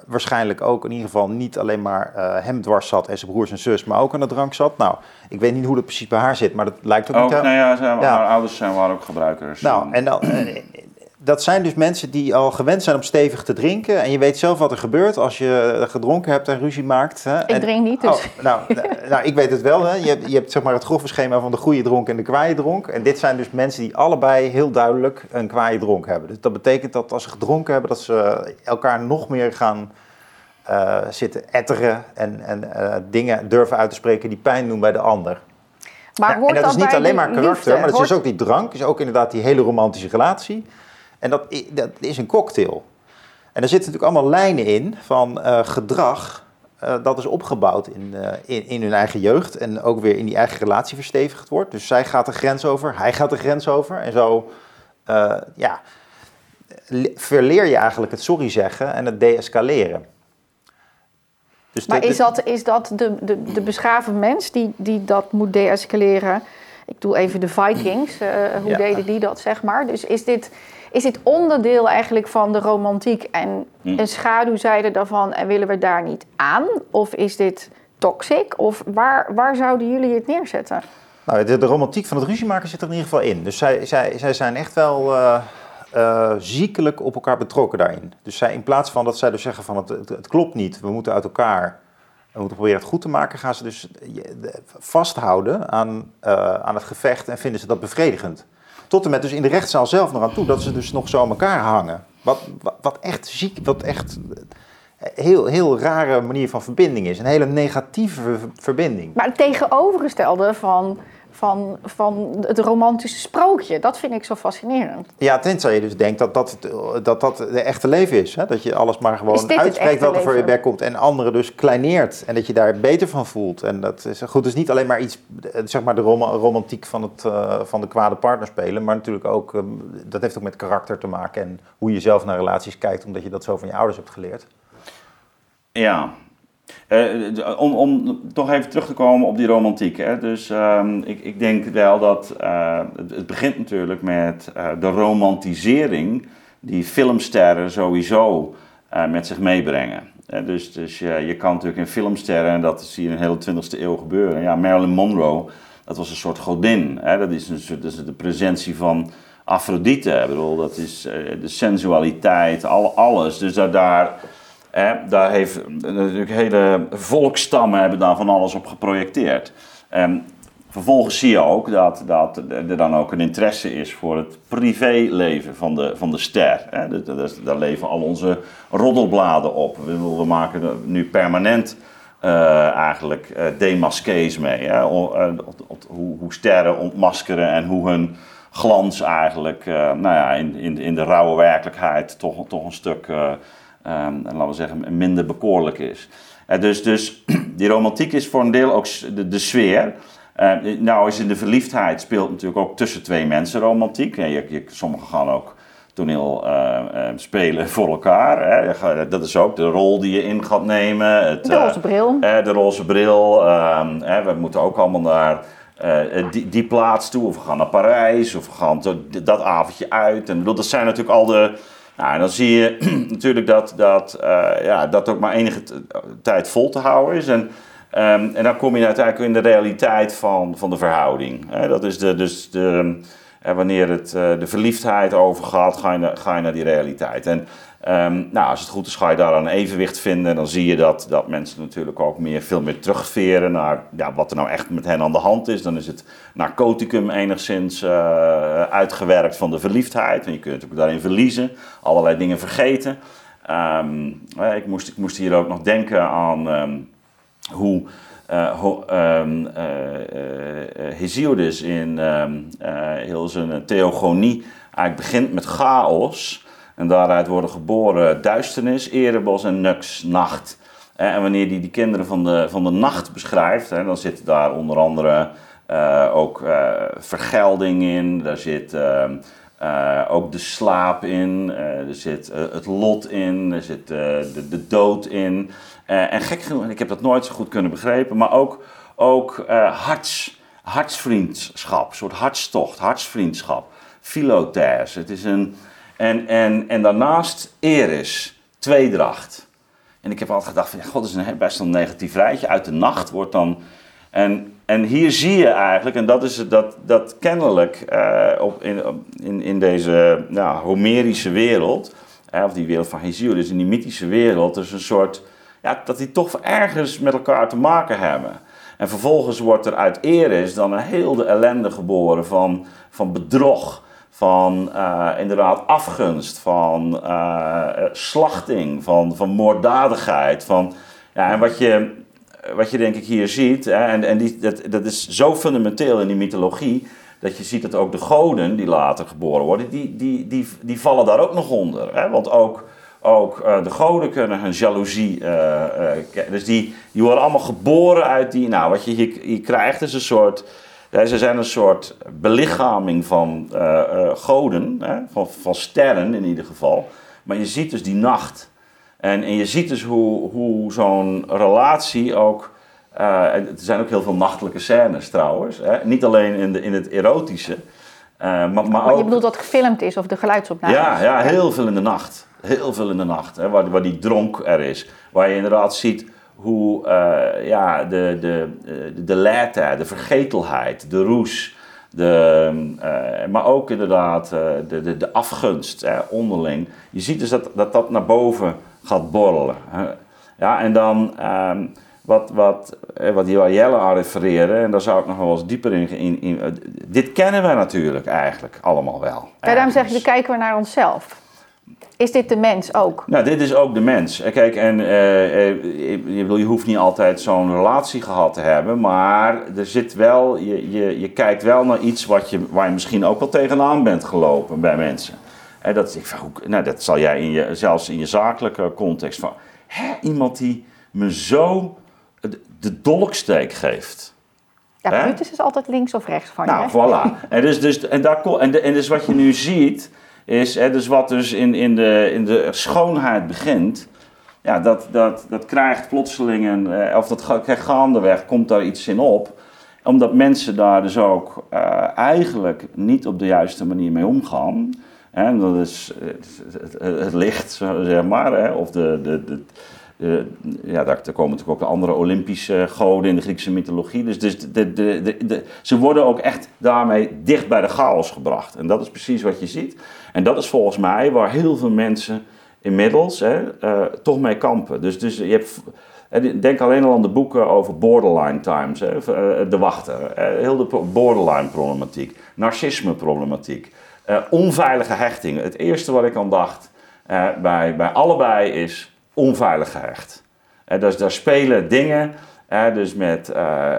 waarschijnlijk ook in ieder geval niet alleen maar eh, hem dwars zat en zijn broers en zus, maar ook aan de drank zat. Nou, ik weet niet hoe dat precies bij haar zit, maar dat lijkt ook Ook, niet... nou ja, zijn, Ja. haar ouders zijn, waren ook gebruikers. Nou, en dan, <clears throat> eh, dat zijn dus mensen die al gewend zijn om stevig te drinken. En je weet zelf wat er gebeurt als je gedronken hebt en ruzie maakt. Hè? Ik En- drink niet, dus. Oh, nou, <laughs> nou, ik weet het wel. Hè. Je, hebt, je hebt zeg maar het grove schema van de goede dronk en de kwaaie dronk. En dit zijn dus mensen die allebei heel duidelijk een kwaaie dronk hebben. Dus dat betekent dat als ze gedronken hebben, dat ze elkaar nog meer gaan eh, zitten etteren. En, en eh, dingen durven uit te spreken die pijn doen bij de ander. Maar hoort en dat is niet alleen maar karakter, liefde? maar dat is Hoort- dus ook die drank. is ook inderdaad die hele romantische relatie. En dat, dat is een cocktail. En er zitten natuurlijk allemaal lijnen in van eh, gedrag. eh, dat is opgebouwd in, eh, in, in hun eigen jeugd. En ook weer in die eigen relatie verstevigd wordt. Dus zij gaat de grens over, hij gaat de grens over. En zo, ja, le- verleer je eigenlijk het sorry zeggen en het deescaleren. Dus Maar de- is dat, is dat de, de, de beschaafde mens die, die dat moet deescaleren? Ik doe even de Vikings. eh, hoe Ja. deden die dat, zeg maar? Dus is dit, is dit onderdeel eigenlijk van de romantiek en Hm. een schaduwzijde daarvan en willen we daar niet aan? Of is dit toxic? Of waar, waar zouden jullie het neerzetten? Nou, de, de romantiek van het ruziemaken zit er in ieder geval in. Dus zij, zij, zij zijn echt wel eh, eh, ziekelijk op elkaar betrokken daarin. Dus zij, in plaats van dat zij dus zeggen van het, het, het klopt niet, we moeten uit elkaar, we moeten proberen het goed te maken, gaan ze dus vasthouden aan, eh, aan het gevecht en vinden ze dat bevredigend. Tot en met dus in de rechtszaal zelf nog aan toe, dat ze dus nog zo aan elkaar hangen. Wat, wat, wat echt ziek, wat echt eh, heel, heel rare manier van verbinding is. Een hele negatieve ver- verbinding. Maar het tegenovergestelde van, van, van het romantische sprookje, dat vind ik zo fascinerend. Ja, tenzij je dus denkt dat dat, dat, dat de echte leven is. Hè? Dat je alles maar gewoon uitspreekt wat er voor je bek komt. En anderen dus kleineert. En dat je daar beter van voelt. En dat is goed. Dus niet alleen maar iets, zeg maar de rom- romantiek van, het, eh, van de kwade partner spelen. Maar natuurlijk ook, eh, dat heeft ook met karakter te maken. En hoe je zelf naar relaties kijkt. Omdat je dat zo van je ouders hebt geleerd. Ja. Eh, om, om toch even terug te komen op die romantiek. Hè. Dus ehm, ik, ik denk wel dat eh, het, het begint natuurlijk met eh, de romantisering die filmsterren sowieso met zich meebrengen. Dus dus je, je kan natuurlijk in filmsterren, en dat zie je in de hele 20e eeuw gebeuren. Ja, Marilyn Monroe, dat was een soort godin. Hè. Dat is een soort de presentie van Afrodite. Bedoel, dat is de sensualiteit, al, alles. Dus daar, daar heeft natuurlijk hele volkstammen hebben daar van alles op geprojecteerd. En vervolgens zie je ook dat, dat er dan ook een interesse is voor het privéleven van de, van de ster. Daar leven al onze roddelbladen op. We, we maken nu permanent eh, eigenlijk eh demasqués mee. Hè? Eh, hoe, hoe sterren ontmaskeren en hoe hun glans eigenlijk eh, nou ja, in, in, in de rauwe werkelijkheid toch, toch een stuk, eh, ehm, laten we zeggen, minder bekoorlijk is. Eh, dus, dus <clears throat> die romantiek is voor een deel ook de, de sfeer. Eh, nou is in de verliefdheid speelt natuurlijk ook tussen twee mensen romantiek. En je, je, sommigen gaan ook toneel eh, spelen voor elkaar. Hè. Dat is ook de rol die je in gaat nemen. Het, De roze bril. de roze bril. ehm, we moeten ook allemaal naar die, die plaats toe. Of we gaan naar Parijs. Of we gaan dat avondje uit. En dat zijn natuurlijk al de... Nou, dan zie je <clears throat> natuurlijk dat dat, eh, ja, dat ook maar enige tijd vol te houden is. En, ehm, en dan kom je uiteindelijk in de realiteit van, van de verhouding. Dat is de, dus de, eh, wanneer het, eh, de verliefdheid overgaat, ga je, ga je naar die realiteit. En ehm, nou, als het goed is, ga je daar een evenwicht vinden. En dan zie je dat, dat mensen natuurlijk ook meer, veel meer terugveren naar ja, wat er nou echt met hen aan de hand is. Dan is het narcoticum enigszins eh, uitgewerkt van de verliefdheid. En je kunt natuurlijk daarin verliezen, allerlei dingen vergeten. Ehm, eh, ik, moest, ik moest hier ook nog denken aan ehm, hoe ho- eh, Hesiodus in heel zijn theogonie eigenlijk begint met chaos. En daaruit worden geboren duisternis, erebos en nux, nacht. En wanneer hij die kinderen van de, van de nacht beschrijft, dan zit daar onder andere eh, ook eh, vergelding in. Daar zit ehm, eh, ook de slaap in, er zit het lot in, er zit de, de dood in. En gek genoeg, en ik heb dat nooit zo goed kunnen begrijpen, maar ook, ook harts, hartsvriendschap, een soort hartstocht, hartsvriendschap, philothers. Het is een, en, en, en daarnaast eris, tweedracht. En ik heb altijd gedacht van, ja, god, dat is een best wel een negatief rijtje. Uit de nacht wordt dan... En, en hier zie je eigenlijk, en dat is dat, dat kennelijk eh, op, in, in, in deze Homerische wereld, of die wereld van Hesiodus, in die mythische wereld, is een soort, ja, dat die toch ergens met elkaar te maken hebben. En vervolgens wordt er uit Eris dan een heel de ellende geboren van, van bedrog, van eh, inderdaad afgunst, van eh, eh, slachting, van, van moorddadigheid. Van, ja, en wat je, wat je denk ik hier ziet, hè, en, en die, dat, dat is zo fundamenteel in die mythologie, dat je ziet dat ook de goden die later geboren worden, die, die, die, die vallen daar ook nog onder. Hè? Want ook, ook de goden kunnen hun jaloezie, dus die, die worden allemaal geboren uit die, nou wat je hier, hier krijgt is een soort, ze zijn een soort belichaming van eh, eh, goden, hè? Van, van sterren in ieder geval. Maar je ziet dus die nacht. En, en je ziet dus hoe, hoe zo'n relatie ook. eh, er zijn ook heel veel nachtelijke scènes trouwens. Hè? Niet alleen in, de, in het erotische. eh, maar, maar Maar ook. je bedoelt dat gefilmd is of de geluidsopname? Ja, ja, heel veel in de nacht. Heel veel in de nacht. Hè, waar, waar die dronk er is. Waar je inderdaad ziet hoe eh, ja, de, de, de, de late, de vergetelheid, de roes. De, eh, maar ook inderdaad eh, de, de, de afgunst hè, onderling. Je ziet dus dat, dat dat naar boven gaat borrelen. hè. Ja, en dan ehm, wat, wat, eh, wat die waar Jelle aan refereerde, en daar zou ik nog wel eens dieper in, in, in- eh, Dit kennen we natuurlijk eigenlijk allemaal wel. Ja, daarom zeg je, kijken we naar onszelf. Is dit de mens ook? Nou, dit is ook de mens. Eh, Kijk, en eh, eh, je, hoeft niet altijd zo'n relatie gehad te hebben, maar er zit wel, je, je, je kijkt wel naar iets wat je, waar je misschien ook wel tegenaan bent gelopen bij mensen. En dat, ik, nou, dat zal jij in je, zelfs in je zakelijke context van, hè, iemand die me zo de, dolksteek geeft. Ja? Brutus is altijd links of rechts van Nou, je. voilà. <laughs> En dus, dus, en, daar, en, en dus wat je nu ziet, is hè, dus wat dus in, in, de, in de schoonheid begint, ja, dat, dat, dat krijgt plotseling, een, eh, of dat krijgt gaandeweg, komt daar iets in op. Omdat mensen daar dus ook eh, eigenlijk niet op de juiste manier mee omgaan. En dat is eh, het, licht, zeg maar, hè, of de, de, de, eh, ja, daar, komen natuurlijk ook de andere Olympische goden in de Griekse mythologie. Dus, dus de, de, de, ze worden ook echt daarmee dicht bij de chaos gebracht. En dat is precies wat je ziet. En dat is volgens mij waar heel veel mensen inmiddels hè, uh, toch mee kampen. Dus, dus je hebt, denk alleen al aan de boeken over borderline times, eh, de wachten, heel de borderline problematiek, narcisme problematiek, onveilige hechting. Het eerste wat ik aan dacht bij allebei is onveilig gehecht. dus daar spelen dingen, dus met, uh,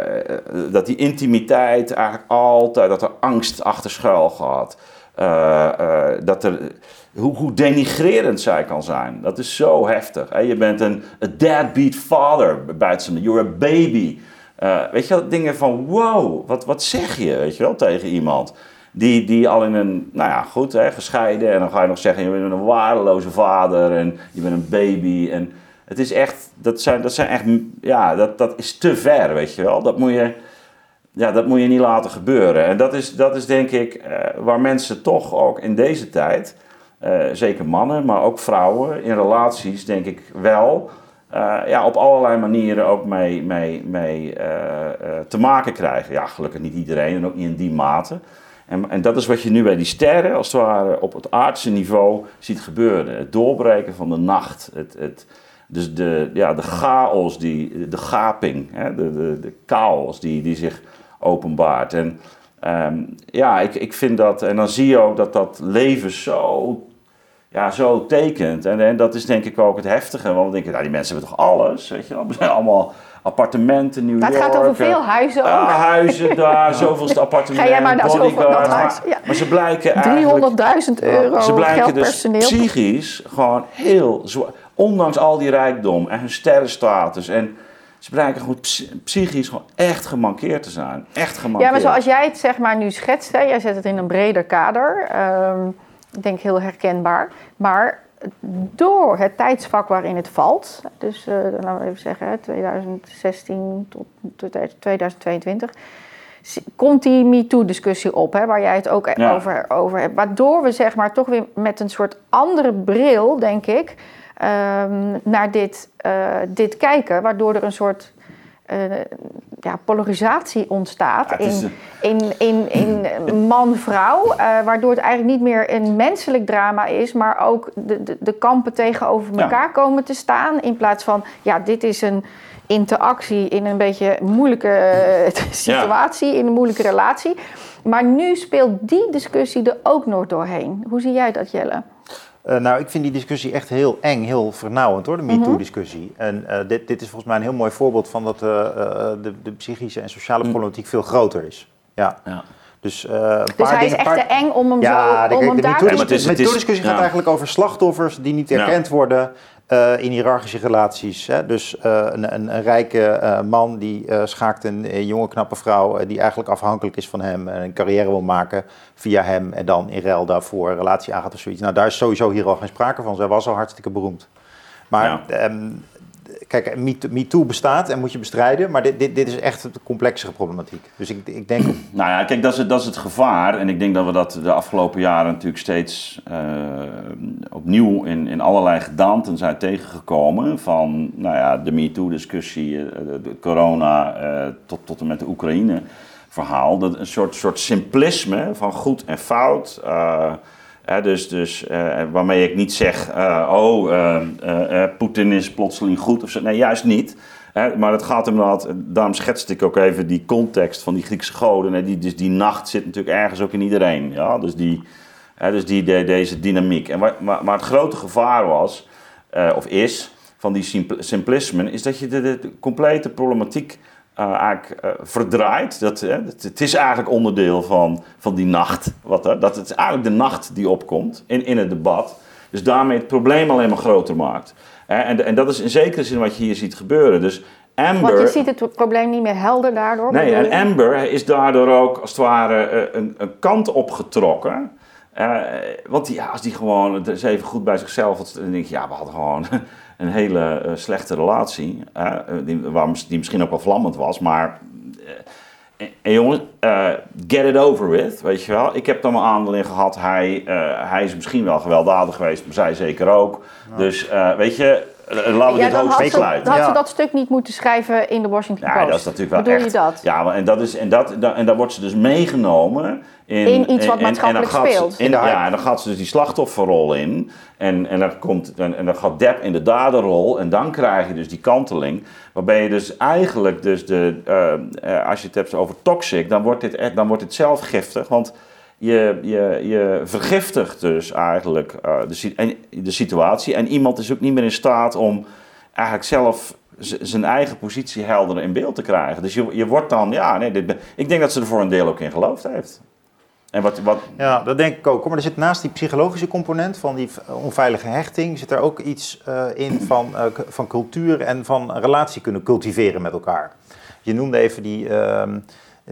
dat die intimiteit eigenlijk altijd, dat er angst achter schuil gaat. Uh, dat er, hoe, hoe, denigrerend zij kan zijn. Dat is zo heftig. Je bent een deadbeat father, bij ze. You're a baby. weet je dingen van wow, wat, wat zeg je, weet je wel, tegen iemand. Die, die al in een, nou ja, goed, hè, gescheiden. En dan ga je nog zeggen, je bent een waardeloze vader en je bent een baby. En het is echt, dat zijn, dat zijn echt, ja, dat, dat is te ver, weet je wel. Dat moet je, ja, dat moet je niet laten gebeuren. En dat is, dat is denk ik eh, waar mensen toch ook in deze tijd, eh, zeker mannen, maar ook vrouwen, in relaties denk ik wel... Uh, ja, op allerlei manieren ook mee, mee, mee te maken krijgen. Ja, gelukkig niet iedereen en ook niet in die mate. En, en dat is wat je nu bij die sterren, als het ware, op het aardse niveau ziet gebeuren. Het doorbreken van de nacht. Het, het, dus de, ja, de chaos, die, de gaping, hè, de, de, de chaos die, die zich openbaart. En um, ja, ik, ik vind dat, en dan zie je ook dat dat leven zo, ja, zo tekent. En, en dat is denk ik ook het heftige, want dan denk je, nou, die mensen hebben toch alles, weet je wel. <laughs> We zijn allemaal appartementen New maar het gaat over veel huizen ook. Uh, huizen daar, zoveelste appartementen. Ga jij maar naar zoveel dat huis. Ja. Maar ze blijken <laughs> 300.000 euro Ze blijken dus personeel. psychisch gewoon heel zwaar. Ondanks al die rijkdom en hun sterrenstatus en... Ze blijken gewoon psychisch gewoon echt gemankeerd te zijn. Echt gemankeerd. Ja, maar zoals jij het zeg maar nu schetst, hè, jij zet het in een breder kader. Um, ik denk heel herkenbaar. Maar door het tijdsvak waarin het valt, dus uh, laten we even zeggen 2016 tot 2022, komt die MeToo-discussie op, hè, waar jij het ook ja. over, over hebt. Waardoor we zeg maar toch weer met een soort andere bril, denk ik, um, naar dit, uh, dit kijken, waardoor er een soort uh, ja, polarisatie ontstaat Ja, in, in, in, in <clears throat> man-vrouw. uh, waardoor het eigenlijk niet meer een menselijk drama is, maar ook de, de, de kampen tegenover Ja. elkaar komen te staan. In plaats van, ja, dit is een interactie in een beetje moeilijke eh, <laughs> situatie, in een moeilijke relatie. Maar nu speelt die discussie er ook nog doorheen. Hoe zie jij dat, Jelle? Uh, nou, ik vind die discussie echt heel eng, heel vernauwend hoor, de MeToo-discussie. En uh, dit, dit is volgens mij een heel mooi voorbeeld van dat uh, de, de, psychische en sociale problematiek veel groter is. Ja. Ja. Dus, een paar Dus hij is echt paar... te eng om hem Ja, zo om de, de Ja, is- MeToo-discussie gaat ja. eigenlijk over slachtoffers die niet erkend worden uh, in hiërarchische relaties. Hè? Dus uh, een, een, een, rijke uh, man die schaakt een, een, jonge knappe vrouw die eigenlijk afhankelijk is van hem en een carrière wil maken via hem en dan in ruil daarvoor een relatie aangaat of zoiets. Nou, daar is sowieso hier al geen sprake van. Zij was al hartstikke beroemd. Maar Ja. um, kijk, MeToo bestaat en moet je bestrijden, maar dit, dit, dit is echt een complexere problematiek. Dus ik, ik denk... <clears throat> Nou ja, kijk, dat is, het, dat is het gevaar. En ik denk dat we dat de afgelopen jaren natuurlijk steeds uh, opnieuw in, in allerlei gedaanten zijn tegengekomen. Van nou ja, de MeToo-discussie, uh, de corona, uh, tot, tot en met de Oekraïne-verhaal. Dat een soort, soort simplisme van goed en fout. Dus dus uh, waarmee ik niet zeg, uh, oh, uh, Poetin is plotseling goed of zo. Nee, juist niet. Maar het gaat inderdaad, daarom schetste ik ook even die context van die Griekse goden. Die, dus die nacht zit natuurlijk ergens ook in iedereen. Ja? Dus, die, dus die, de, deze dynamiek. En waar, maar, maar het grote gevaar was, of is, van die simpl simplismen, is dat je de, de, complete problematiek eigenlijk uh, verdraait. Dat, het, het, is eigenlijk onderdeel van, van die nacht. Wat, dat het is eigenlijk de nacht die opkomt in, in het debat. Dus daarmee het probleem alleen maar groter maakt. En, en dat is in zekere zin wat je hier ziet gebeuren. Dus Amber, Want je ziet het probleem niet meer helder daardoor. Nee, en Amber is daardoor ook als het ware een, een kant opgetrokken. Uh, want die, ja, als die gewoon is even goed bij zichzelf had, dan denk je, ja, we hadden gewoon een hele uh, slechte relatie. Uh, die, waar, die misschien ook wel vlammend was, maar. En, en jongens, get it over with, weet je wel. Ik heb dan mijn aandeling gehad. Hij, hij is misschien wel gewelddadig geweest, maar zij zeker ook. Ja. Dus weet je, Eh, Laten we Ja, dit dan ook had, ze, sluiten. dan had ze Ja. dat stuk niet moeten schrijven in de Washington Ja, Post. dat is natuurlijk wel Bedoel echt. je dat? Ja, maar en, dat is, en, dat, da- en daar wordt ze dus meegenomen in, In iets wat en- en maatschappelijk ze- speelt. in- ja, en dan gaat ze dus die slachtofferrol in. En, en, dan komt, en, en dan gaat Depp in de daderrol. En dan krijg je dus die kanteling. Waarbij je dus eigenlijk, dus de, eh, eh, als je het hebt over toxic, dan wordt dit, echt, dan wordt dit zelf giftig. Want je, je, je vergiftigt dus eigenlijk eh, de, de situatie. En iemand is ook niet meer in staat om eigenlijk zelf zijn eigen positie helder in beeld te krijgen. Dus je, je wordt dan, ja, nee, dit, ik denk dat ze er voor een deel ook in geloofd heeft. En wat, wat, Ja, dat denk ik ook. Maar er zit naast die psychologische component van die onveilige hechting, zit er ook iets eh, in van, eh, van cultuur en van relatie kunnen cultiveren met elkaar. Je noemde even die, ehm,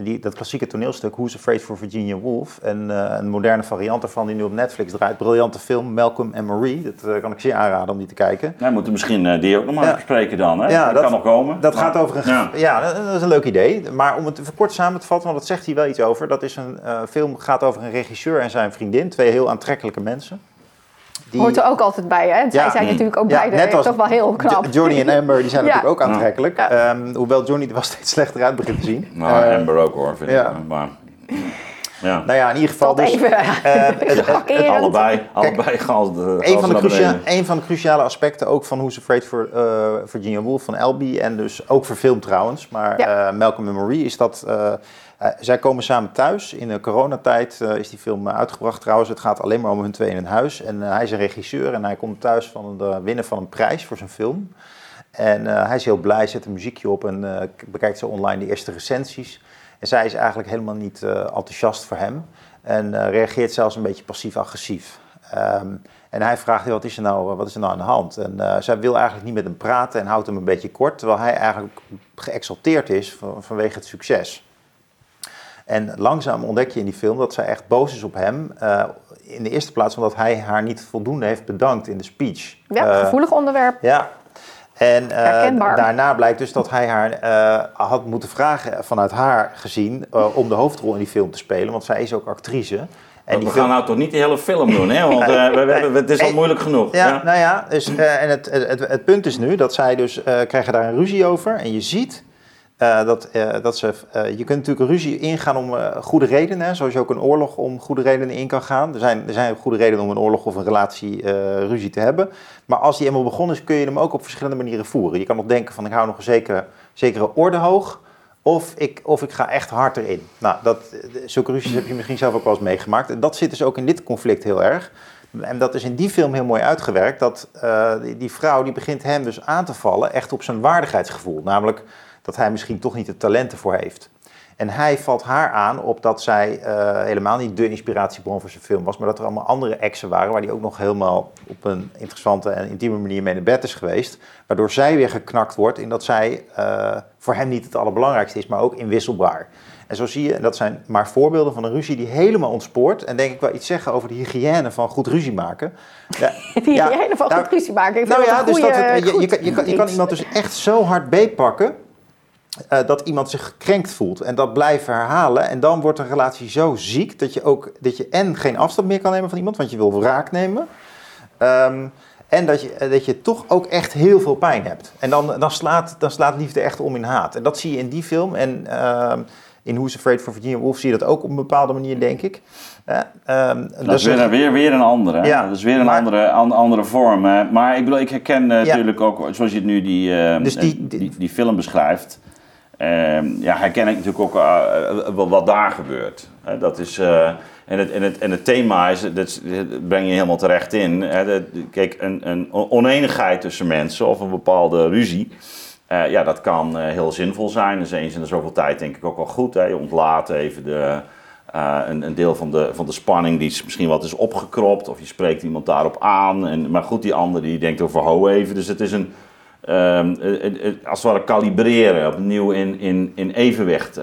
die, dat klassieke toneelstuk Who's Afraid for Virginia Woolf. En eh, een moderne variant daarvan die nu op Netflix draait. Briljante film, Malcolm and Marie. Dat eh, kan ik zeer aanraden om die te kijken. nou, we moeten misschien eh, die ook nog maar Ja. bespreken dan. Hè? Ja, dat, dat- kan nog komen. Dat Maar- gaat over een. Ja. Ja, dat is een leuk idee. Maar om het even kort samen te vatten, want dat zegt hij wel iets over. Dat is een film gaat over een regisseur en zijn vriendin. Twee heel aantrekkelijke mensen. Die, Hoort er ook altijd bij, hè? Zij Ja. zijn Mm. natuurlijk ook Ja, beide net als toch wel heel knap. Jo- Johnny en Amber die zijn <laughs> Ja. natuurlijk ook aantrekkelijk. Ja. Ehm, hoewel Johnny er wel steeds slechter uit begint te zien. Nou, Eh, Amber ook hoor, vind ja. ik. Maar, ja. nou ja, in ieder geval. Tot Dus, even. eh, <laughs> het- het- allebei, allebei de een, van de crucia- een van de cruciale aspecten ook van Who's Afraid for eh, Virginia Woolf van Elby en dus ook verfilmd trouwens, maar Ja. eh, Malcolm en Marie is dat. Eh, zij komen samen thuis. In de coronatijd eh, is die film eh, uitgebracht trouwens. Het gaat alleen maar om hun twee in een huis. En hij is een regisseur en hij komt thuis van eh, winnen van een prijs voor zijn film. En hij is heel blij, zet een muziekje op en bekijkt zo online de eerste recensies. En zij is eigenlijk helemaal niet enthousiast voor hem. En reageert zelfs een beetje passief-agressief. Ehm, en hij vraagt, "Hey, wat is, er nou, wat is er nou aan de hand? En zij wil eigenlijk niet met hem praten en houdt hem een beetje kort. Terwijl hij eigenlijk geëxalteerd is van- vanwege het succes. En langzaam ontdek je in die film dat zij echt boos is op hem. eh, in de eerste plaats omdat hij haar niet voldoende heeft bedankt in de speech. Ja, Eh, gevoelig onderwerp. ja. En eh, daarna blijkt dus dat hij haar eh, had moeten vragen, vanuit haar gezien, om de hoofdrol in die film te spelen. Want zij is ook actrice. En we die gaan film... nou toch niet die hele film doen, hè? Want eh, we, het is al moeilijk genoeg. Ja, Ja. nou ja, dus, eh, en het, het, het, het punt is nu dat zij dus, eh, krijgen daar een ruzie over. En je ziet eh, dat, eh, dat ze, eh, je kunt natuurlijk ruzie ingaan om goede redenen. Hè, zoals je ook een oorlog om goede redenen in kan gaan. Er zijn, er zijn goede redenen om een oorlog of een relatie ruzie te hebben. Maar als die eenmaal begonnen is, kun je hem ook op verschillende manieren voeren. Je kan nog denken van ik hou nog een zekere, zekere orde hoog. Of ik, of ik ga echt hard erin. Nou, dat, zulke ruzies heb je misschien zelf ook wel eens meegemaakt. En dat zit dus ook in dit conflict heel erg. En dat is in die film heel mooi uitgewerkt. Dat die, die vrouw die begint hem dus aan te vallen, echt op zijn waardigheidsgevoel. Namelijk dat hij misschien toch niet de talenten voor heeft. En hij valt haar aan op dat zij eh, helemaal niet de inspiratiebron voor zijn film was, maar dat er allemaal andere exen waren waar hij ook nog helemaal op een interessante en intieme manier mee naar bed is geweest. Waardoor zij weer geknakt wordt in dat zij eh, voor hem niet het allerbelangrijkste is, maar ook inwisselbaar. En zo zie je, en dat zijn maar voorbeelden van een ruzie die helemaal ontspoort. En denk ik wel iets zeggen over de hygiëne van goed ruzie maken. <laughs> Ja, Die ja, hele van nou, goed ruzie maken. Ik nou ja, dus dat het, je, je, kan, je, kan, je kan iets. iemand dus echt zo hard beetpakken eh, dat iemand zich gekrenkt voelt. En dat blijven herhalen. En dan wordt een relatie zo ziek dat je ook dat je en geen afstand meer kan nemen van iemand, want je wil wraak nemen. Ehm, en dat je, dat je toch ook echt heel veel pijn hebt. En dan, dan, slaat, dan slaat liefde echt om in haat. En dat zie je in die film. En ehm, in Who's Afraid for Virginia Woolf zie je dat ook op een bepaalde manier, denk ik. Eh, ehm, Dat is weer, weer, weer een andere. Ja, dat is weer een maar- andere, an- andere vorm. hè. Maar ik bedoel, ik herken eh, Ja. natuurlijk ook, zoals je het nu die, eh, Dus die- die, die, die film beschrijft. Eh, ja, herken ik natuurlijk ook eh, eh, wat, daar gebeurt. Dat is, eh, en, het, en, het, en het thema is, dat breng je helemaal terecht in. Kijk, een, een oneenigheid tussen mensen of een bepaalde ruzie. eh, ja, dat kan eh, heel zinvol zijn. Dus eens in de zoveel tijd denk ik ook wel goed. Hè. Je ontlaat even de, eh, een, een deel van de, van de spanning die is misschien wat is opgekropt. Of je spreekt iemand daarop aan. En, maar goed, die ander die denkt over ho even. Dus het is een, ehm, eh, eh, eh, als het ware kalibreren. Opnieuw in, in, in evenwicht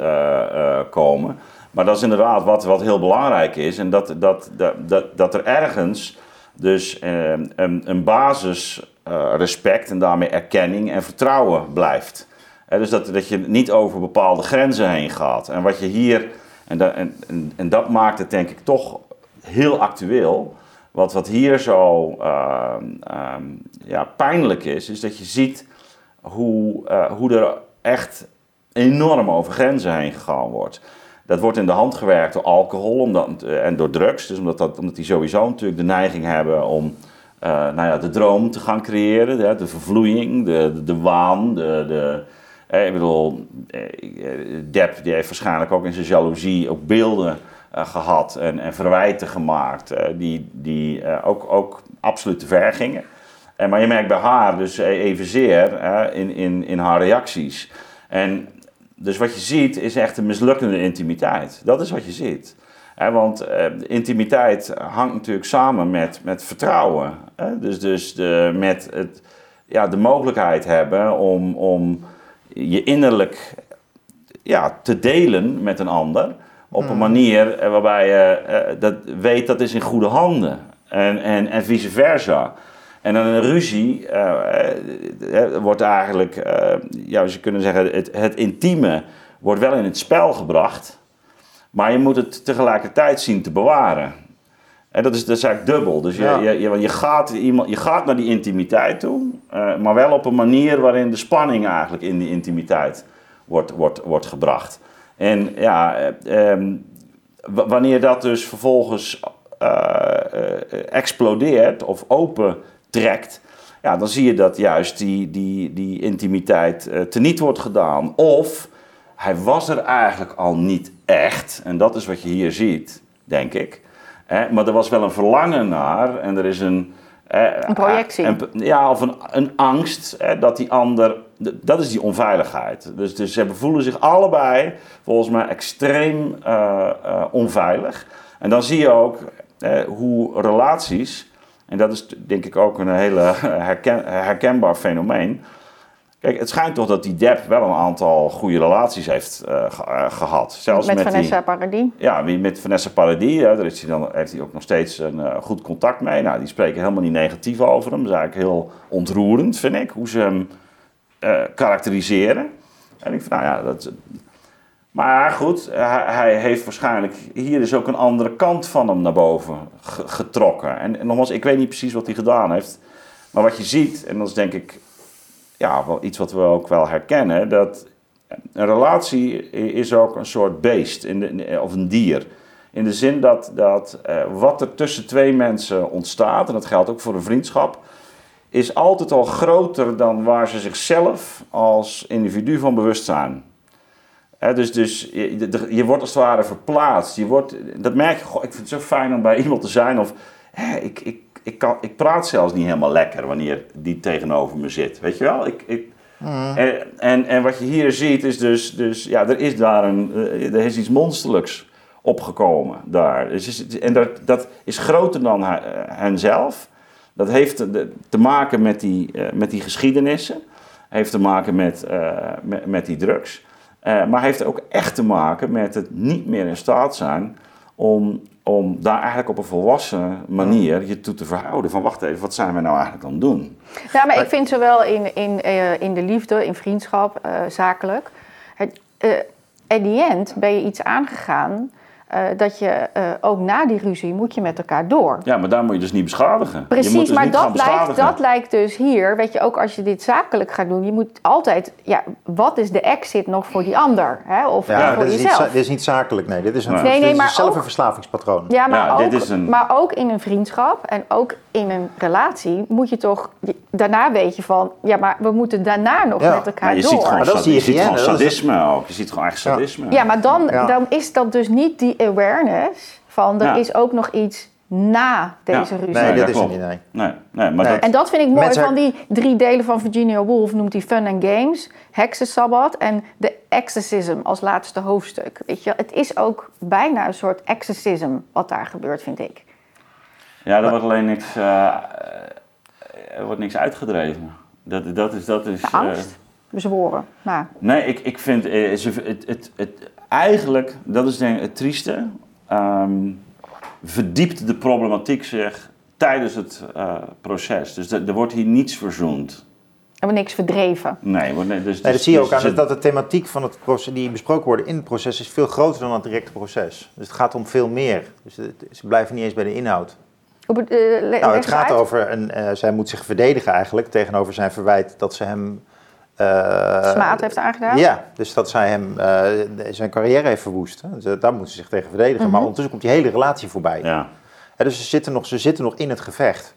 komen. Maar dat is inderdaad wat, wat heel belangrijk is. En dat, dat, dat, dat, er ergens dus eh, een, een basis respect en daarmee erkenning en vertrouwen blijft. Dus dat, dat je niet over bepaalde grenzen heen gaat. En wat je hier, en, en, en dat maakt het denk ik toch heel actueel. Wat, wat hier zo ehm, ehm, ja, pijnlijk is, is dat je ziet hoe, eh, hoe er echt enorm over grenzen heen gegaan wordt. Dat wordt in de hand gewerkt door alcohol omdat, en door drugs. Dus omdat, dat, omdat die sowieso natuurlijk de neiging hebben om eh, nou ja, de droom te gaan creëren. De, de vervloeiing, de, de, waan. De, de, eh, ik bedoel, eh, Depp die heeft waarschijnlijk ook in zijn jaloezie ook beelden eh, gehad en, en verwijten gemaakt. eh, die die eh, ook, ook absoluut te ver gingen. En, maar je merkt bij haar dus eh, evenzeer eh, in, in, in haar reacties. En dus wat je ziet is echt een mislukkende intimiteit. Dat is wat je ziet. Want eh, intimiteit hangt natuurlijk samen met, met vertrouwen. Dus, dus de, met het, ja, de mogelijkheid hebben om, om je innerlijk ja, te delen met een ander. Op een manier eh, waarbij je eh, dat weet dat is in goede handen. En, en, en vice versa. En dan een ruzie eh, eh, wordt eigenlijk, eh, ja, je kunnen zeggen, het, het intieme wordt wel in het spel gebracht. Maar je moet het tegelijkertijd zien te bewaren. En dat is, dat is eigenlijk dubbel. Dus je, Ja. je, je, je, gaat iemand, je gaat naar die intimiteit toe, eh, maar wel op een manier waarin de spanning eigenlijk in die intimiteit wordt, wordt, wordt gebracht. En ja, eh, ehm, wanneer dat dus vervolgens eh, eh, explodeert of opentrekt, ja, dan zie je dat juist die, die, die intimiteit teniet wordt gedaan. Of hij was er eigenlijk al niet echt. En dat is wat je hier ziet, denk ik. Maar er was wel een verlangen naar en er is een... Een projectie. een- ja, of een, een angst dat die ander... Dat is die onveiligheid. Dus, dus ze voelen zich allebei volgens mij extreem eh, eh, onveilig. En dan zie je ook eh, hoe relaties... En dat is denk ik ook een hele <laughs> herken, herkenbaar fenomeen. Kijk, het schijnt toch dat die Depp wel een aantal goede relaties heeft eh, ge- eh, gehad. Zelfs met met, Vanessa die, Paradis. ja, wie met Vanessa Paradis, hè, daar is hij dan, heeft hij ook nog steeds een goed contact mee. Nou, die spreken helemaal niet negatief over hem. Dat is eigenlijk heel ontroerend, vind ik, hoe ze hem eh, karakteriseren. En ik vind, nou ja, dat... Maar goed, hij, heeft waarschijnlijk... Hier is ook een andere kant van hem naar boven ge- getrokken. En, en nogmaals, ik weet niet precies wat hij gedaan heeft. Maar wat je ziet, en dat is denk ik ja, wel iets wat we ook wel herkennen, dat een relatie is ook een soort beest in de, of een dier. In de zin dat, dat eh, wat er tussen twee mensen ontstaat, en dat geldt ook voor een vriendschap, is altijd al groter dan waar ze zichzelf als individu van bewust zijn. Dus dus je, de- je wordt als het ware verplaatst. Je wordt, dat merk je, goh, ik vind het zo fijn om bij <laughs> iemand te zijn. Of ik, ik, ik, kan, ik praat zelfs niet helemaal lekker wanneer die tegenover me zit. Weet je wel? Ik, ik, en, en, en wat je hier ziet is dus, dus ja, er is daar een, eh, er is iets monsterlijks opgekomen daar. Dus is, en dat, dat is groter dan eh, henzelf. Dat heeft te, maken met die, eh, met die geschiedenissen. Heeft te maken met, eh, met, met die drugs. Eh, maar heeft ook echt te maken met het niet meer in staat zijn om, om daar eigenlijk op een volwassen manier je toe te verhouden. Van wacht even, wat zijn we nou eigenlijk aan het doen? Ja, maar ik vind zowel in, in, in de liefde, in vriendschap, zakelijk. Het, at the end ben je iets aangegaan eh, dat je eh, ook na die ruzie moet je met elkaar door. Ja, maar daar moet je dus niet beschadigen. je Precies, moet dus maar niet gaan dat lijkt, dat lijkt dus hier, weet je, ook als je dit zakelijk gaat doen, je moet altijd, ja, wat is de exit nog voor die ander? Hè? Of Ja, voor dit is, niet, jezelf? za- dit is niet zakelijk, nee. Dit is, een, Nee. dit Nee, nee, is maar zelf ook- een verslavingspatroon. Ja, maar, Ja, ook, dit is een- maar ook in een vriendschap en ook in een relatie moet je toch... Daarna weet je van, ja, maar we moeten daarna nog Ja, met elkaar Maar je door. ziet gewoon, Maar dat je ziet gewoon sadisme ook. Je ziet gewoon echt sadisme. Ja, maar dan, Ja. dan is dat dus niet die awareness van er Ja. is ook nog iets na deze Ja. ruzie. Nee, dat is het niet, nee. Nee, nee maar Nee. dat... En dat vind ik mooi Mensen- van die drie delen van Virginia Woolf. Noemt hij Fun and Games, Heksensabbat en de Exorcism als laatste hoofdstuk. Weet je, het is ook bijna een soort exorcism wat daar gebeurt, vind ik. Ja, er wordt alleen niks, eh, eh, er wordt niks uitgedreven. Dat, dat is... Dat is De eh, angst, bezworen. Nou, nee, ik, ik vind ze, het, het, het, eigenlijk, dat is denk ik het trieste, ehm, verdiept de problematiek zich tijdens het eh, proces. Dus er er wordt hier niets verzoend. hebben we niks verdreven. Nee, wordt- nee, dus, Nee, dat dus- zie je ook dus aan het- dat de thematiek van het proces, die besproken worden in het proces is veel groter dan het directe proces. Dus het gaat om veel meer. Dus het- ze blijven niet eens bij de inhoud. Eh, Nou, het gaat uit. over, een, eh, zij moet zich verdedigen eigenlijk tegenover zijn verwijt dat ze hem... eh, Smaad heeft aangedaan. Ja, dus dat zij hem eh, zijn carrière heeft verwoest. Hè. Dus, daar moet ze zich tegen verdedigen. Mhm. Maar ondertussen komt die hele relatie voorbij. Ja. Hè, dus ze zitten, nog, ze zitten nog in het gevecht.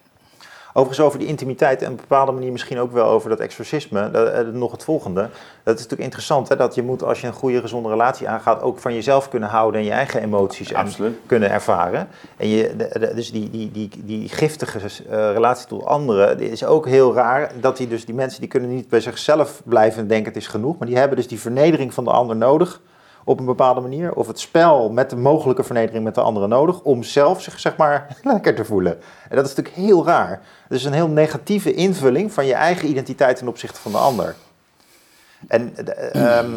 Overigens over die intimiteit en op een bepaalde manier misschien ook wel over dat exorcisme. Dat, eh, nog het volgende. Dat is natuurlijk interessant, hè, dat je moet als je een goede, gezonde relatie aangaat... ook van jezelf kunnen houden en je eigen emoties en kunnen ervaren. En je, de- de- dus die, die, die, die giftige eh, relatie tot anderen is ook heel raar. Dat die, dus die mensen die kunnen niet bij zichzelf blijven en denken het is genoeg. Maar die hebben dus die vernedering van de ander nodig op een bepaalde manier. Of het spel met de mogelijke vernedering met de anderen nodig. Om zelf zich zeg maar <laughs> lekker te voelen. En dat is natuurlijk heel raar. Het is een heel negatieve invulling van je eigen identiteit ten opzichte van de ander. En ehm,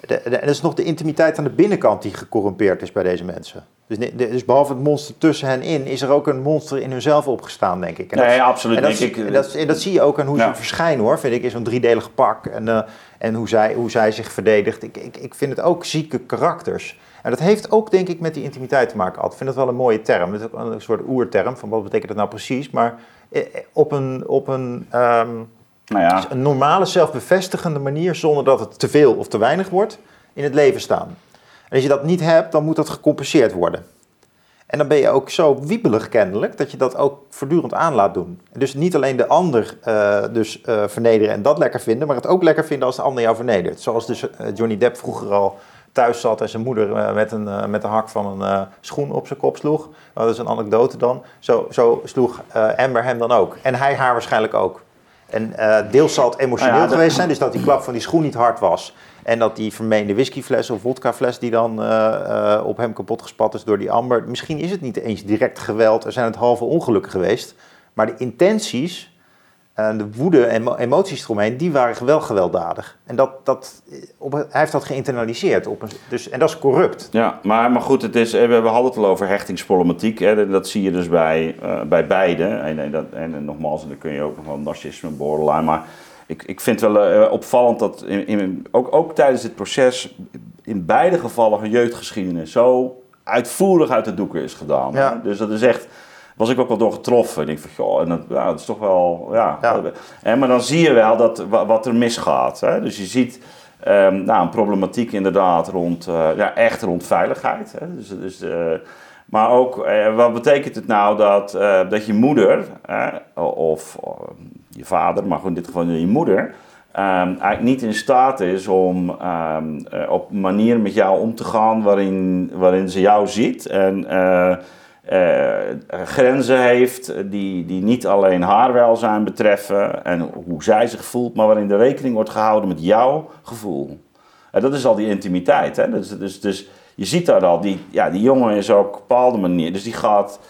de, de- en dat is nog de intimiteit aan de binnenkant die gecorrumpeerd is bij deze mensen. Dus, dus behalve het monster tussen hen in, is er ook een monster in hunzelf opgestaan, denk ik. En Nee, dat, absoluut, En dat, denk ik. en dat, en dat zie je ook aan hoe Ja. ze verschijnen, hoor. Vind ik, in zo'n driedelig pak. En, eh, en hoe, zij, hoe zij zich verdedigt. Ik, ik, ik vind het ook zieke karakters. En dat heeft ook, denk ik, met die intimiteit te maken. Ad. Ik vind dat wel een mooie term. Het is ook een soort oerterm van wat betekent dat nou precies. Maar eh, op een, op een ehm, Nou ja. een normale, zelfbevestigende manier, zonder dat het te veel of te weinig wordt, in het leven staan. En als je dat niet hebt, dan moet dat gecompenseerd worden. En dan ben je ook zo wiebelig kennelijk, dat je dat ook voortdurend aan laat doen. En dus niet alleen de ander eh, dus, eh, vernederen en dat lekker vinden, maar het ook lekker vinden als de ander jou vernedert. Zoals dus eh, Johnny Depp vroeger al thuis zat en zijn moeder met, een, met de hak van een schoen op zijn kop sloeg. Nou, dat is een anekdote dan. Zo, zo sloeg Amber hem dan ook. En hij haar waarschijnlijk ook. En deels zal het emotioneel Nou ja, dat- geweest zijn, dus dat die klap van die schoen niet hard was. En dat die vermeende whiskyfles of vodkafles die dan eh, eh, op hem kapot gespat is door die amber. Misschien is het niet eens direct geweld, er zijn het halve ongelukken geweest. Maar de intenties en de woede en emo- emoties eromheen, die waren wel gewelddadig. En dat, dat, eh, op, hij heeft dat geïnternaliseerd. Op dus, en dat is corrupt. Ja, maar, maar goed, het is, eh, we hadden het al over hechtingsproblematiek. Hè, dat- zie je dus bij, eh, bij beide. En, en, dat, en, eh, nogmaals, dan kun je ook nog wel narcisme, borderline. Maar ik, ik vind het wel eh, opvallend dat in, in, ook, ook tijdens dit proces in beide gevallen van jeugdgeschiedenis zo uitvoerig uit de doeken is gedaan. Ja. Dus dat is echt, was ik ook wel door getroffen. Ik denk van, joh, en dat, ja, dat is toch wel, ja. Ja. Hè, maar dan zie je wel dat, wa- wat er misgaat. Hè. Dus je ziet ehm, nou, een problematiek inderdaad rond, eh, ja, echt rond veiligheid. Hè. Dus, dus, eh, maar ook, eh, wat betekent het nou dat, eh, dat je moeder, of eh, je vader, maar in dit geval je moeder, ehm, eigenlijk niet in staat is om ehm, eh, op een manier met jou om te gaan waarin, waarin ze jou ziet. En eh, eh, grenzen heeft die, die niet alleen haar welzijn betreffen en hoe zij zich voelt, maar waarin de rekening wordt gehouden met jouw gevoel. En dat is al die intimiteit. Hè? Dus, dus, dus je ziet daar al, die, ja, die jongen is ook op een bepaalde manier, dus die gaat,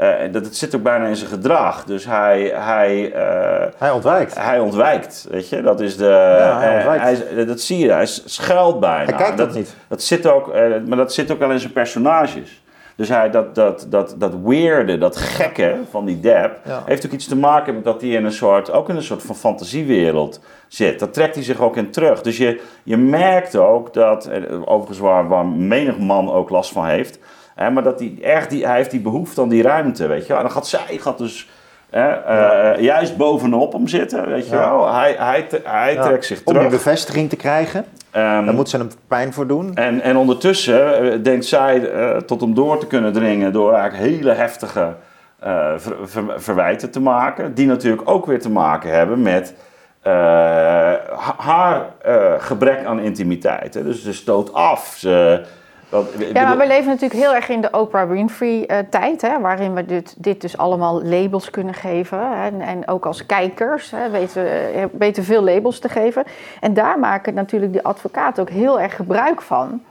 eh, dat, het zit ook bijna in zijn gedrag. Dus hij, hij, eh, Hij ontwijkt. hij ontwijkt, weet je. Dat is de, hij eh, ontwijkt. hij is- dat zie je, hij schuilt bijna. Hij kijkt dat niet. Dat zit ook, eh, maar dat zit ook wel in zijn personages. Dus hij, dat, dat, dat, dat weirde, dat gekke van die Ja. heeft ook iets te maken met dat hij in een soort, ook in een soort van fantasiewereld zit. Daar trekt hij zich ook in terug. Dus je, je merkt ook dat, eh, overigens waar, waar menig man ook last van heeft, hè, maar dat hij echt, die, hij heeft die behoefte aan die ruimte, weet je wel. En dan gaat zij, gaat dus hè, eh, juist bovenop hem zitten, weet je Ja. wel. Hij, hij, hij Ja. trekt zich Om die terug. bevestiging te krijgen, Ehm, daar moet ze hem pijn voor doen. en, en ondertussen eh, denkt zij eh, tot hem door te kunnen dringen door eigenlijk hele heftige eh, ver- ver- verwijten te maken. Die natuurlijk ook weer te maken hebben met eh, ha- haar eh, gebrek aan intimiteit. Hè. Dus ze stoot af. Ze, dat, Ja, maar we leven natuurlijk heel erg in de Oprah Winfrey-tijd, hè, waarin we dit, dit dus allemaal labels kunnen geven. Hè, en, en ook als kijkers hè, weten, we- weten veel labels te geven. En daar maken natuurlijk de advocaten ook heel erg gebruik van.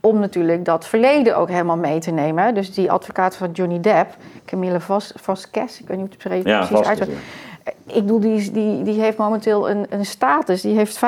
Om natuurlijk dat verleden ook helemaal mee te nemen. Dus die advocaat van Johnny Depp, Camille Vas- Vasquez, ik weet niet hoe het pre- ja, precies vast. uit. Ik bedoel, die, die, die heeft momenteel een, een status. Die heeft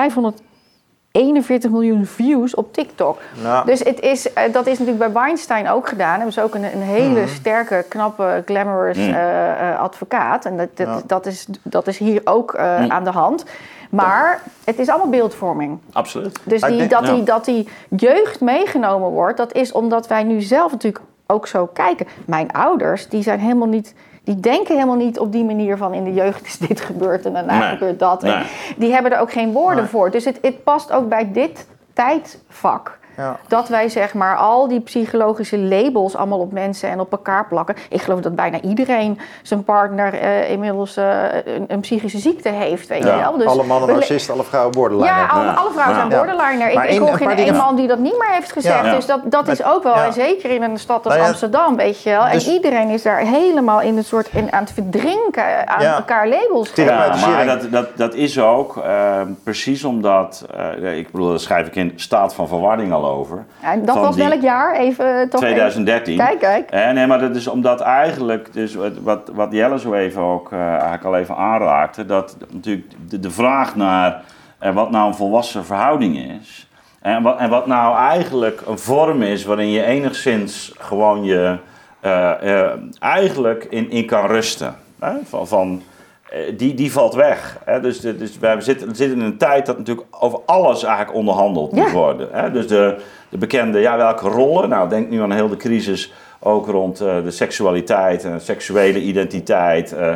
541 miljoen views op TikTok. Nou, Dus het is, eh, dat is natuurlijk bij Weinstein ook gedaan. Hebben ze ook een, een hele Mhm. sterke, knappe, glamorous Mm. eh, eh, advocaat. En dat, dat, is, dat is hier ook Mm. aan de hand. Maar het is allemaal beeldvorming. Absoluut. Dus die, denk- dat, die, dat die jeugd meegenomen wordt, dat is omdat wij nu zelf natuurlijk ook zo kijken. Mijn ouders, die zijn helemaal niet... Die denken helemaal niet op die manier van in de jeugd is dit gebeurd en daarna Nee. gebeurt dat. Nee. Die hebben er ook geen woorden Nee. voor. Dus het, het past ook bij dit tijdvak. Ja. Dat wij zeg maar al die psychologische labels allemaal op mensen en op elkaar plakken. Ik geloof dat bijna iedereen zijn partner eh, inmiddels eh, een, een psychische ziekte heeft. Weet Ja, je wel? Dus alle mannen narcist, alle vrouwen borderline. Ja, alle, alle vrouwen Ja. zijn borderliner. Ik, ik hoor een geen één man die dat niet meer heeft gezegd. Ja. Dus dat, dat is ook wel, ja. en zeker in een stad als Nou ja, Amsterdam, weet je wel. En dus- iedereen is daar helemaal in een soort in, aan het verdrinken, aan Ja. elkaar labels geven. Ja, maar dat, dat, dat is ook eh, precies omdat, eh, ik bedoel, daar schrijf ik in staat van verwarring al over. En dat was welk jaar? Even toch 2013. Even. Kijk, kijk. Eh, nee, maar dat is omdat eigenlijk, dus wat, wat, Jelle zo even ook eh, eigenlijk al even aanraakte, dat natuurlijk de, de vraag naar eh, wat nou een volwassen verhouding is. En wat, en wat nou eigenlijk een vorm is waarin je enigszins gewoon je eh, eh, eigenlijk in, in kan rusten. Hè? Van, van, eh, die, die valt weg. Hè? Dus, dus wij zitten, zitten in een tijd dat natuurlijk over alles eigenlijk onderhandeld moet Ja. worden. Hè? Dus de, de bekende, ja, welke rollen? Nou, denk nu aan heel de crisis ook rond eh, de seksualiteit en seksuele identiteit. eh.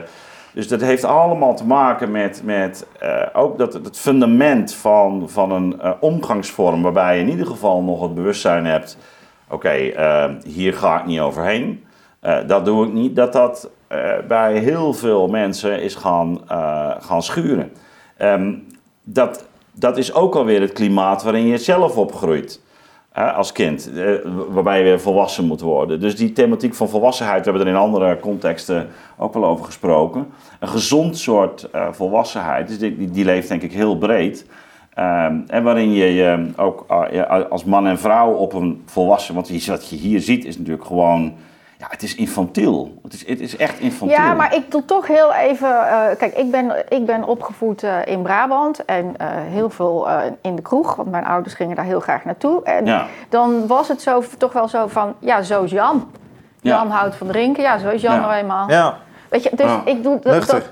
dus dat heeft allemaal te maken met, met eh, ook dat, het fundament van, van een eh, omgangsvorm waarbij je in ieder geval nog het bewustzijn hebt, oké, eh, hier ga ik niet overheen. Eh, dat doe ik niet. Dat dat eh, bij heel veel mensen is gaan, eh, gaan schuren. Ehm, dat, dat is ook alweer het klimaat waarin je zelf opgroeit. als kind, eh, waarbij je weer volwassen moet worden. Dus die thematiek van volwassenheid, we hebben er in andere contexten ook wel over gesproken. Een gezond soort eh, volwassenheid, dus die, die, leeft denk ik heel breed. Ehm, en waarin je je ook als man en vrouw op een volwassen... Want wat je hier ziet is natuurlijk gewoon... Ja, het is infantiel. Het is, het is echt infantiel. Ja, maar ik doe toch heel even. eh, kijk, ik ben, ik ben opgevoed eh, in Brabant en eh, heel veel eh, in de kroeg, want mijn ouders gingen daar heel graag naartoe. En Ja. dan was het zo, toch wel zo van: ja, zo is Jan. Ja. Jan houdt van drinken, ja, zo is Jan Ja. nou eenmaal. Ja, Weet je, dus Ja. ik doe dat,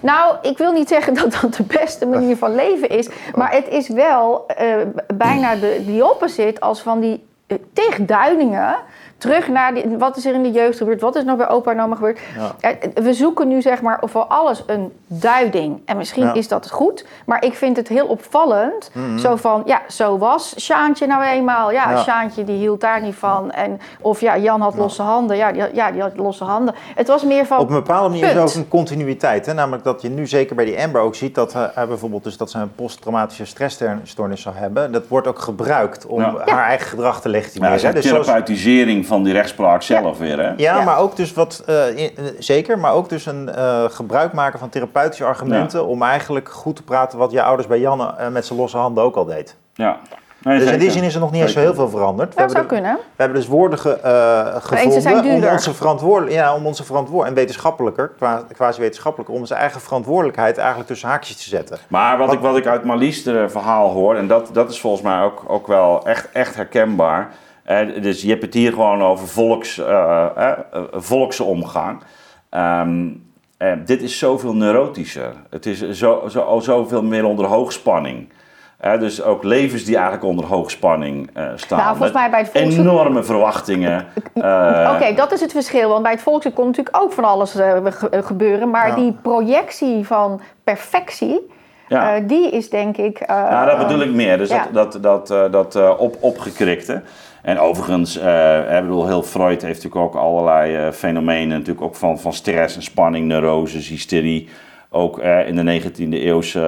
Nou, ik wil niet zeggen dat dat de beste manier van leven is, maar het is wel eh, bijna de, die opposite als van die tegenduidingen. Terug naar die, wat is er in de jeugd gebeurd, wat is nog bij opa en oma gebeurd. Ja. We zoeken nu zeg maar voor alles een duiding. En misschien Ja. is dat goed, maar ik vind het heel opvallend. Zo van, ja, zo was Sjaantje nou eenmaal. Ja, Ja. Sjaantje die hield daar niet van. En, of ja, Jan had losse handen. Ja die, ja, die had losse handen. Het was meer van... Op een bepaalde manier is er Punt. ook een continuïteit. Hè? Namelijk dat je nu zeker bij die Amber ook ziet dat eh, hij bijvoorbeeld dus dat ze een posttraumatische stressstoornis zou hebben. Dat wordt ook gebruikt om Ja. haar eigen gedrag te Ja, legitimeren. is een Dus van die rechtspraak zelf weer, hè? ja, Ja. maar ook dus wat, eh, in- eh, zeker, maar ook dus een eh, gebruik maken van therapeutische argumenten om eigenlijk goed te praten wat je ouders bij Janne met zijn losse handen ook al deed. Ja. Nee, Dus in die zin is er nog niet eens zo heel veel veranderd. We dat zou hebben, de- kunnen. we hebben dus woorden ge, eh, ze gevonden zijn om onze verantwoordelijk, ja, om onze verantwoord en wetenschappelijker, qua- quasi-wetenschappelijker, om onze eigen verantwoordelijkheid eigenlijk tussen haakjes te zetten. Maar wat ik, wat ik uit Marlies' verhaal hoor, en dat, dat is volgens mij ook, ook wel echt, echt herkenbaar. Eh, dus je hebt het hier gewoon over volks, eh, eh, volksomgang. Ehm, eh, dit is zoveel neurotischer. Het is zo, zo, zoveel meer onder hoogspanning. Eh, dus ook levens die eigenlijk onder hoogspanning eh, staan. Nou, volgens mij bij het volks- Enorme verwachtingen. Eh, Oké, dat is het verschil. Want bij het volkslied kon natuurlijk ook van alles ge- gebeuren. Maar Ja. die projectie van perfectie, ja. eh, die is denk ik... eh, Ja, dat bedoel ik meer. Dus Ja. dat, dat, dat, eh, dat eh, op, opgekrikte. En overigens, bedoel, heel Freud heeft natuurlijk ook allerlei eh, fenomenen, natuurlijk ook van, van stress en spanning, neuroses, hysterie. Ook eh, in de 19e eeuwse,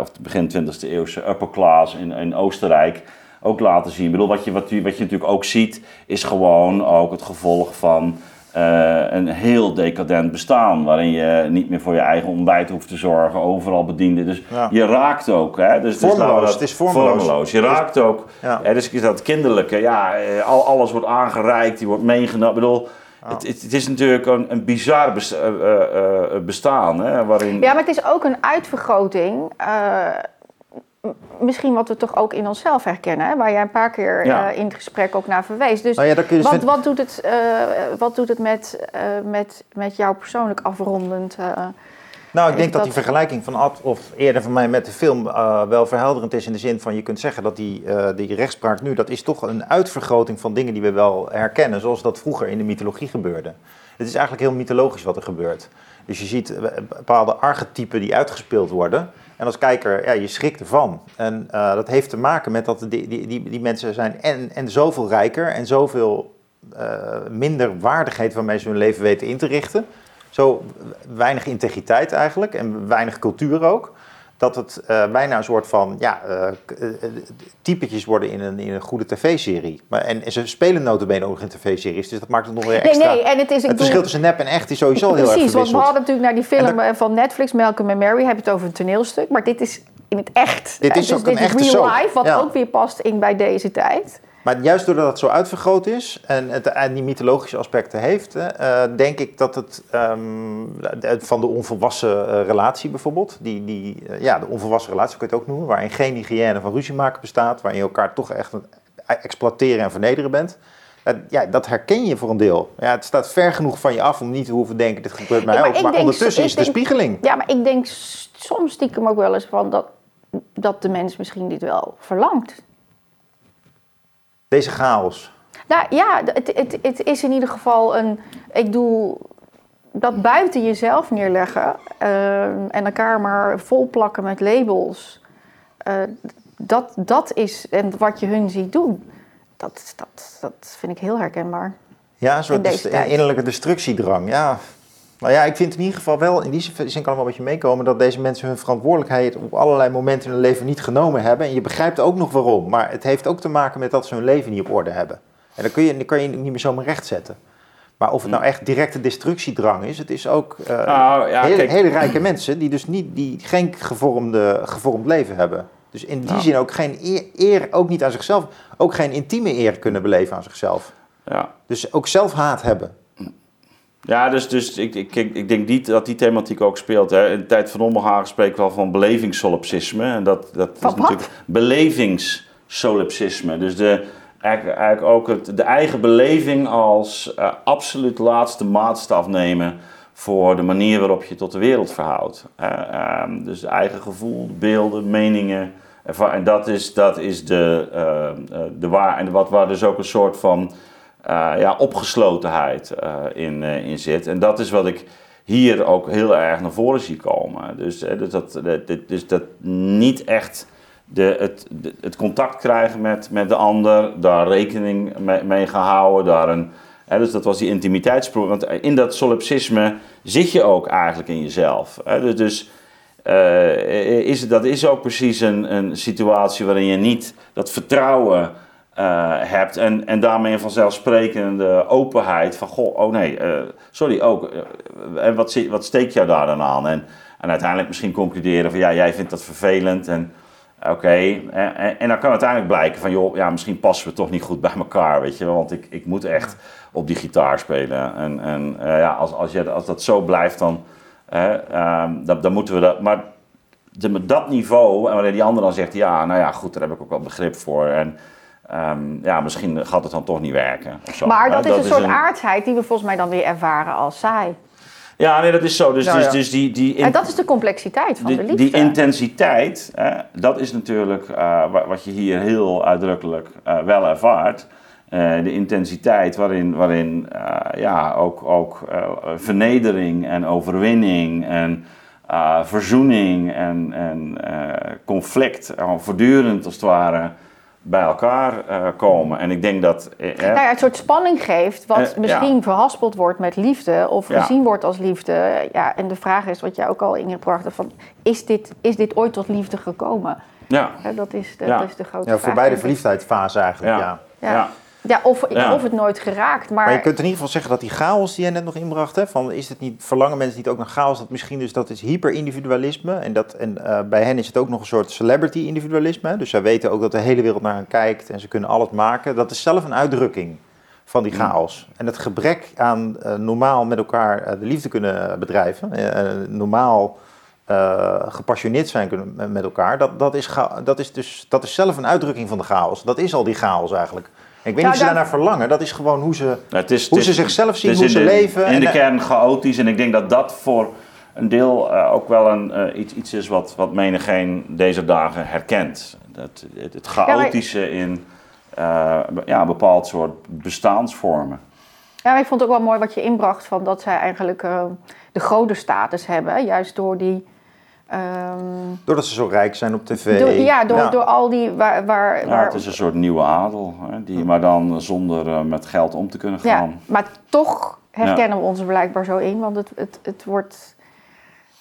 of begin 20e eeuwse upper class in, in Oostenrijk ook laten zien. Ik bedoel, wat je, wat, je, wat je natuurlijk ook ziet, is gewoon ook het gevolg van eh, een heel decadent bestaan. Waarin je niet meer voor je eigen ontbijt hoeft te zorgen, overal bedienden. Dus Ja. je raakt ook. Hè? Dus, dus we dat- het is vormeloos. Je raakt ook. Ja. Hè, dus is dat kinderlijke. Ja, eh, al, alles wordt aangereikt, die wordt meegenomen. Ik bedoel, het, het, het is natuurlijk een, een bizar eh, bestaan. Hè? Waarin, Ja, maar het is ook een uitvergroting. eh, misschien wat we toch ook in onszelf herkennen. Hè? Waar jij een paar keer Ja. eh, in het gesprek ook naar verwees. Dus Nou ja, dus wat, wat doet het, eh, wat doet het met, eh, met, met jou persoonlijk afrondend? Nou, ik denk dat die dat- vergelijking van Ad, of eerder van mij met de film, wel verhelderend is in de zin van je kunt zeggen dat die, die rechtspraak nu, dat is toch een uitvergroting van dingen die we wel herkennen, zoals dat vroeger in de mythologie gebeurde. Het is eigenlijk heel mythologisch wat er gebeurt. Dus je ziet eh, bepaalde archetypen die uitgespeeld worden. En als kijker, ja, je schrikt ervan. En eh, dat heeft te maken met dat die, die, die, die mensen zijn en, en zoveel rijker en zoveel eh, minder waardigheid waarmee ze hun leven weten in te richten. Zo weinig integriteit eigenlijk en weinig cultuur ook. Dat het eh, bijna een soort van ja, eh, typetjes worden in een, in een goede tv-serie. Maar, en, en ze spelen notabene ook in tv-series, dus dat maakt het nog weer extra. nee, en het is... het verschil tussen nep en echt is sowieso heel erg Precies, want we hadden natuurlijk naar die film En van Netflix, Malcolm and Mary, heb je het over een toneelstuk. Maar dit is in het echt. Dit is dus ook een dit echte is real life, wat ja. ook weer past in bij deze tijd. Maar juist doordat het zo uitvergroot is en het en die mythologische aspecten heeft, eh, denk ik dat het ehm, van de onvolwassen eh, relatie bijvoorbeeld, die, die, eh, ja, de onvolwassen relatie kun je het ook noemen, waarin geen hygiëne van ruzie maken bestaat, waarin je elkaar toch echt een- exploiteren en vernederen bent. Ja, dat herken je voor een deel. Ja, het staat ver genoeg van je af om niet te hoeven denken, dit gebeurt mij Ja, maar ook. Maar denk- ondertussen is het de denk- spiegeling. Ja, maar ik denk soms stiekem ook wel eens van dat, dat de mens misschien dit wel verlangt. Deze chaos. Nou ja, het, het, het is in ieder geval een. Ik doe dat buiten jezelf neerleggen eh, en elkaar maar volplakken met labels. eh, dat, dat is en wat je hun ziet doen. Dat, dat, dat vind ik heel herkenbaar. Ja, een soort In innerlijke destructiedrang. Ja. Nou ja, ik vind in ieder geval wel, in die zin kan er wel met je meekomen, dat deze mensen hun verantwoordelijkheid op allerlei momenten in hun leven niet genomen hebben. En je begrijpt ook nog waarom. Maar het heeft ook te maken met dat ze hun leven niet op orde hebben. En dan kun je, dan kan je niet meer zomaar rechtzetten. Maar of het nou echt directe destructiedrang is, het is ook eh, Nou, ja, hele, hele rijke mensen die dus niet, die geen gevormde, gevormd leven hebben. Dus in die Nou. zin ook geen eer, eer, ook niet aan zichzelf, ook geen intieme eer kunnen beleven aan zichzelf. Ja. Dus ook zelfhaat hebben. Ja, dus, dus ik, ik, ik, denk niet dat die thematiek ook speelt. Hè. In de tijd van Ommelhagen spreek ik wel van belevingssolipsisme. En dat, dat is wat? natuurlijk belevingssolipsisme. Dus de, eigenlijk, eigenlijk ook het, de eigen beleving als eh, absoluut laatste maatstaf nemen voor de manier waarop je tot de wereld verhoudt. Eh, ehm, dus eigen gevoel, beelden, meningen. En dat is, dat is de, eh, de waar. En wat waar dus ook een soort van ja, opgeslotenheid eh, in, eh, in zit. En dat is wat ik hier ook heel erg naar voren zie komen. Dus, eh, dus, dat, dus dat niet echt de, het, het contact krijgen met, met de ander, daar rekening mee, mee gaan houden, daar een, hè, dus dat was die intimiteitsproef. Want in dat solipsisme zit je ook eigenlijk in jezelf. Dus dus eh, is, dat is ook precies een, een situatie waarin je niet dat vertrouwen eh, hebt en, en daarmee een vanzelfsprekende openheid van, goh, oh nee, eh, sorry, ook, eh, en wat, wat steekt jou daar dan aan? En, en uiteindelijk misschien concluderen van, ja, jij vindt dat vervelend en oké, en, en, dan kan uiteindelijk blijken van, joh, ja, misschien passen we toch niet goed bij elkaar, weet je want ik, ik moet echt op die gitaar spelen. En, en ja, als, als, je, als dat zo blijft, dan, eh, ehm, dan, dan moeten we dat, maar de, dat niveau, en wanneer die ander dan zegt, ja, nou ja, goed, daar heb ik ook wel begrip voor. En ehm, ja, misschien gaat het dan toch niet werken. Of zo. Maar dat is een soort aardsheid die we volgens mij dan weer ervaren als saai. Ja, nee, dat is zo. Dus, Nou dus, ja. dus die, die, in- En dat is de complexiteit van de liefde. die intensiteit, hè, dat is natuurlijk eh, wa- wat je hier heel uitdrukkelijk eh, wel ervaart. Eh, de intensiteit waarin, waarin eh, ja, ook, ook eh, vernedering en overwinning en eh, verzoening en, en eh, conflict voortdurend als het ware bij elkaar eh, komen. En ik denk dat... eh, nou ja, het soort spanning geeft, wat Eh, misschien verhaspeld wordt met liefde of Ja. gezien wordt als liefde. Ja, en de vraag is, wat jij ook al ingebracht hebt, van, is, dit, is dit ooit tot liefde gekomen? ja, dat, is de, Ja. dat is de grote Ja, vraag. voorbij de verliefdheidsfase eigenlijk, ja. ja. Ja. of, Ja. of het nooit geraakt. Maar, Maar je kunt in ieder geval zeggen dat die chaos die jij net nog inbracht, hè, van is het niet, verlangen mensen niet ook naar chaos? Dat misschien dus dat is hyperindividualisme. En, dat, en eh, bij hen is het ook nog een soort celebrity-individualisme. Dus zij weten ook dat de hele wereld naar hen kijkt en ze kunnen alles maken. Dat is zelf een uitdrukking van die chaos. En het gebrek aan eh, normaal met elkaar eh, de liefde kunnen bedrijven, normaal eh, gepassioneerd zijn kunnen met- elkaar, dat, dat, is dat, is dus, dat is zelf een uitdrukking van de chaos. Dat is al die chaos eigenlijk. Ik weet niet of ze daar- daarnaar verlangen. Dat is gewoon hoe ze het is, hoe het ze zichzelf zien, het is hoe in ze de- leven. In en, de eh, kern chaotisch. En ik denk dat dat voor een deel eh, ook wel een, eh, iets, iets is wat, wat menigeen deze dagen herkent. Dat, het, het chaotische in eh, ja, een bepaald soort bestaansvormen. Ja, maar ik vond het ook wel mooi wat je inbracht van dat zij eigenlijk eh, de grote status hebben. Juist door die... ehm, Doordat ze zo rijk zijn op tv. door, ja, door, door al die... Waar, waar, Ja, waar, het is een soort nieuwe adel, hè, die, maar dan zonder eh, met geld om te kunnen ja, gaan. maar toch herkennen we ons er blijkbaar zo in. Want het, het, het wordt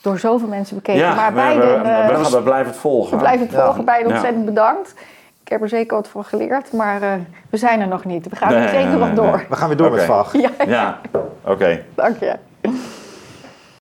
door zoveel mensen bekeken. maar we, we, eh, we, we blijven het volgen. We blijven het Ja. volgen. Beiden Ja. ontzettend bedankt. Ik heb er zeker wat van geleerd, maar eh, we zijn er nog niet. We gaan Nee, zeker nee, nog nee, door. nee. We gaan weer door met. VAG. Ja, Ja, oké. dank je.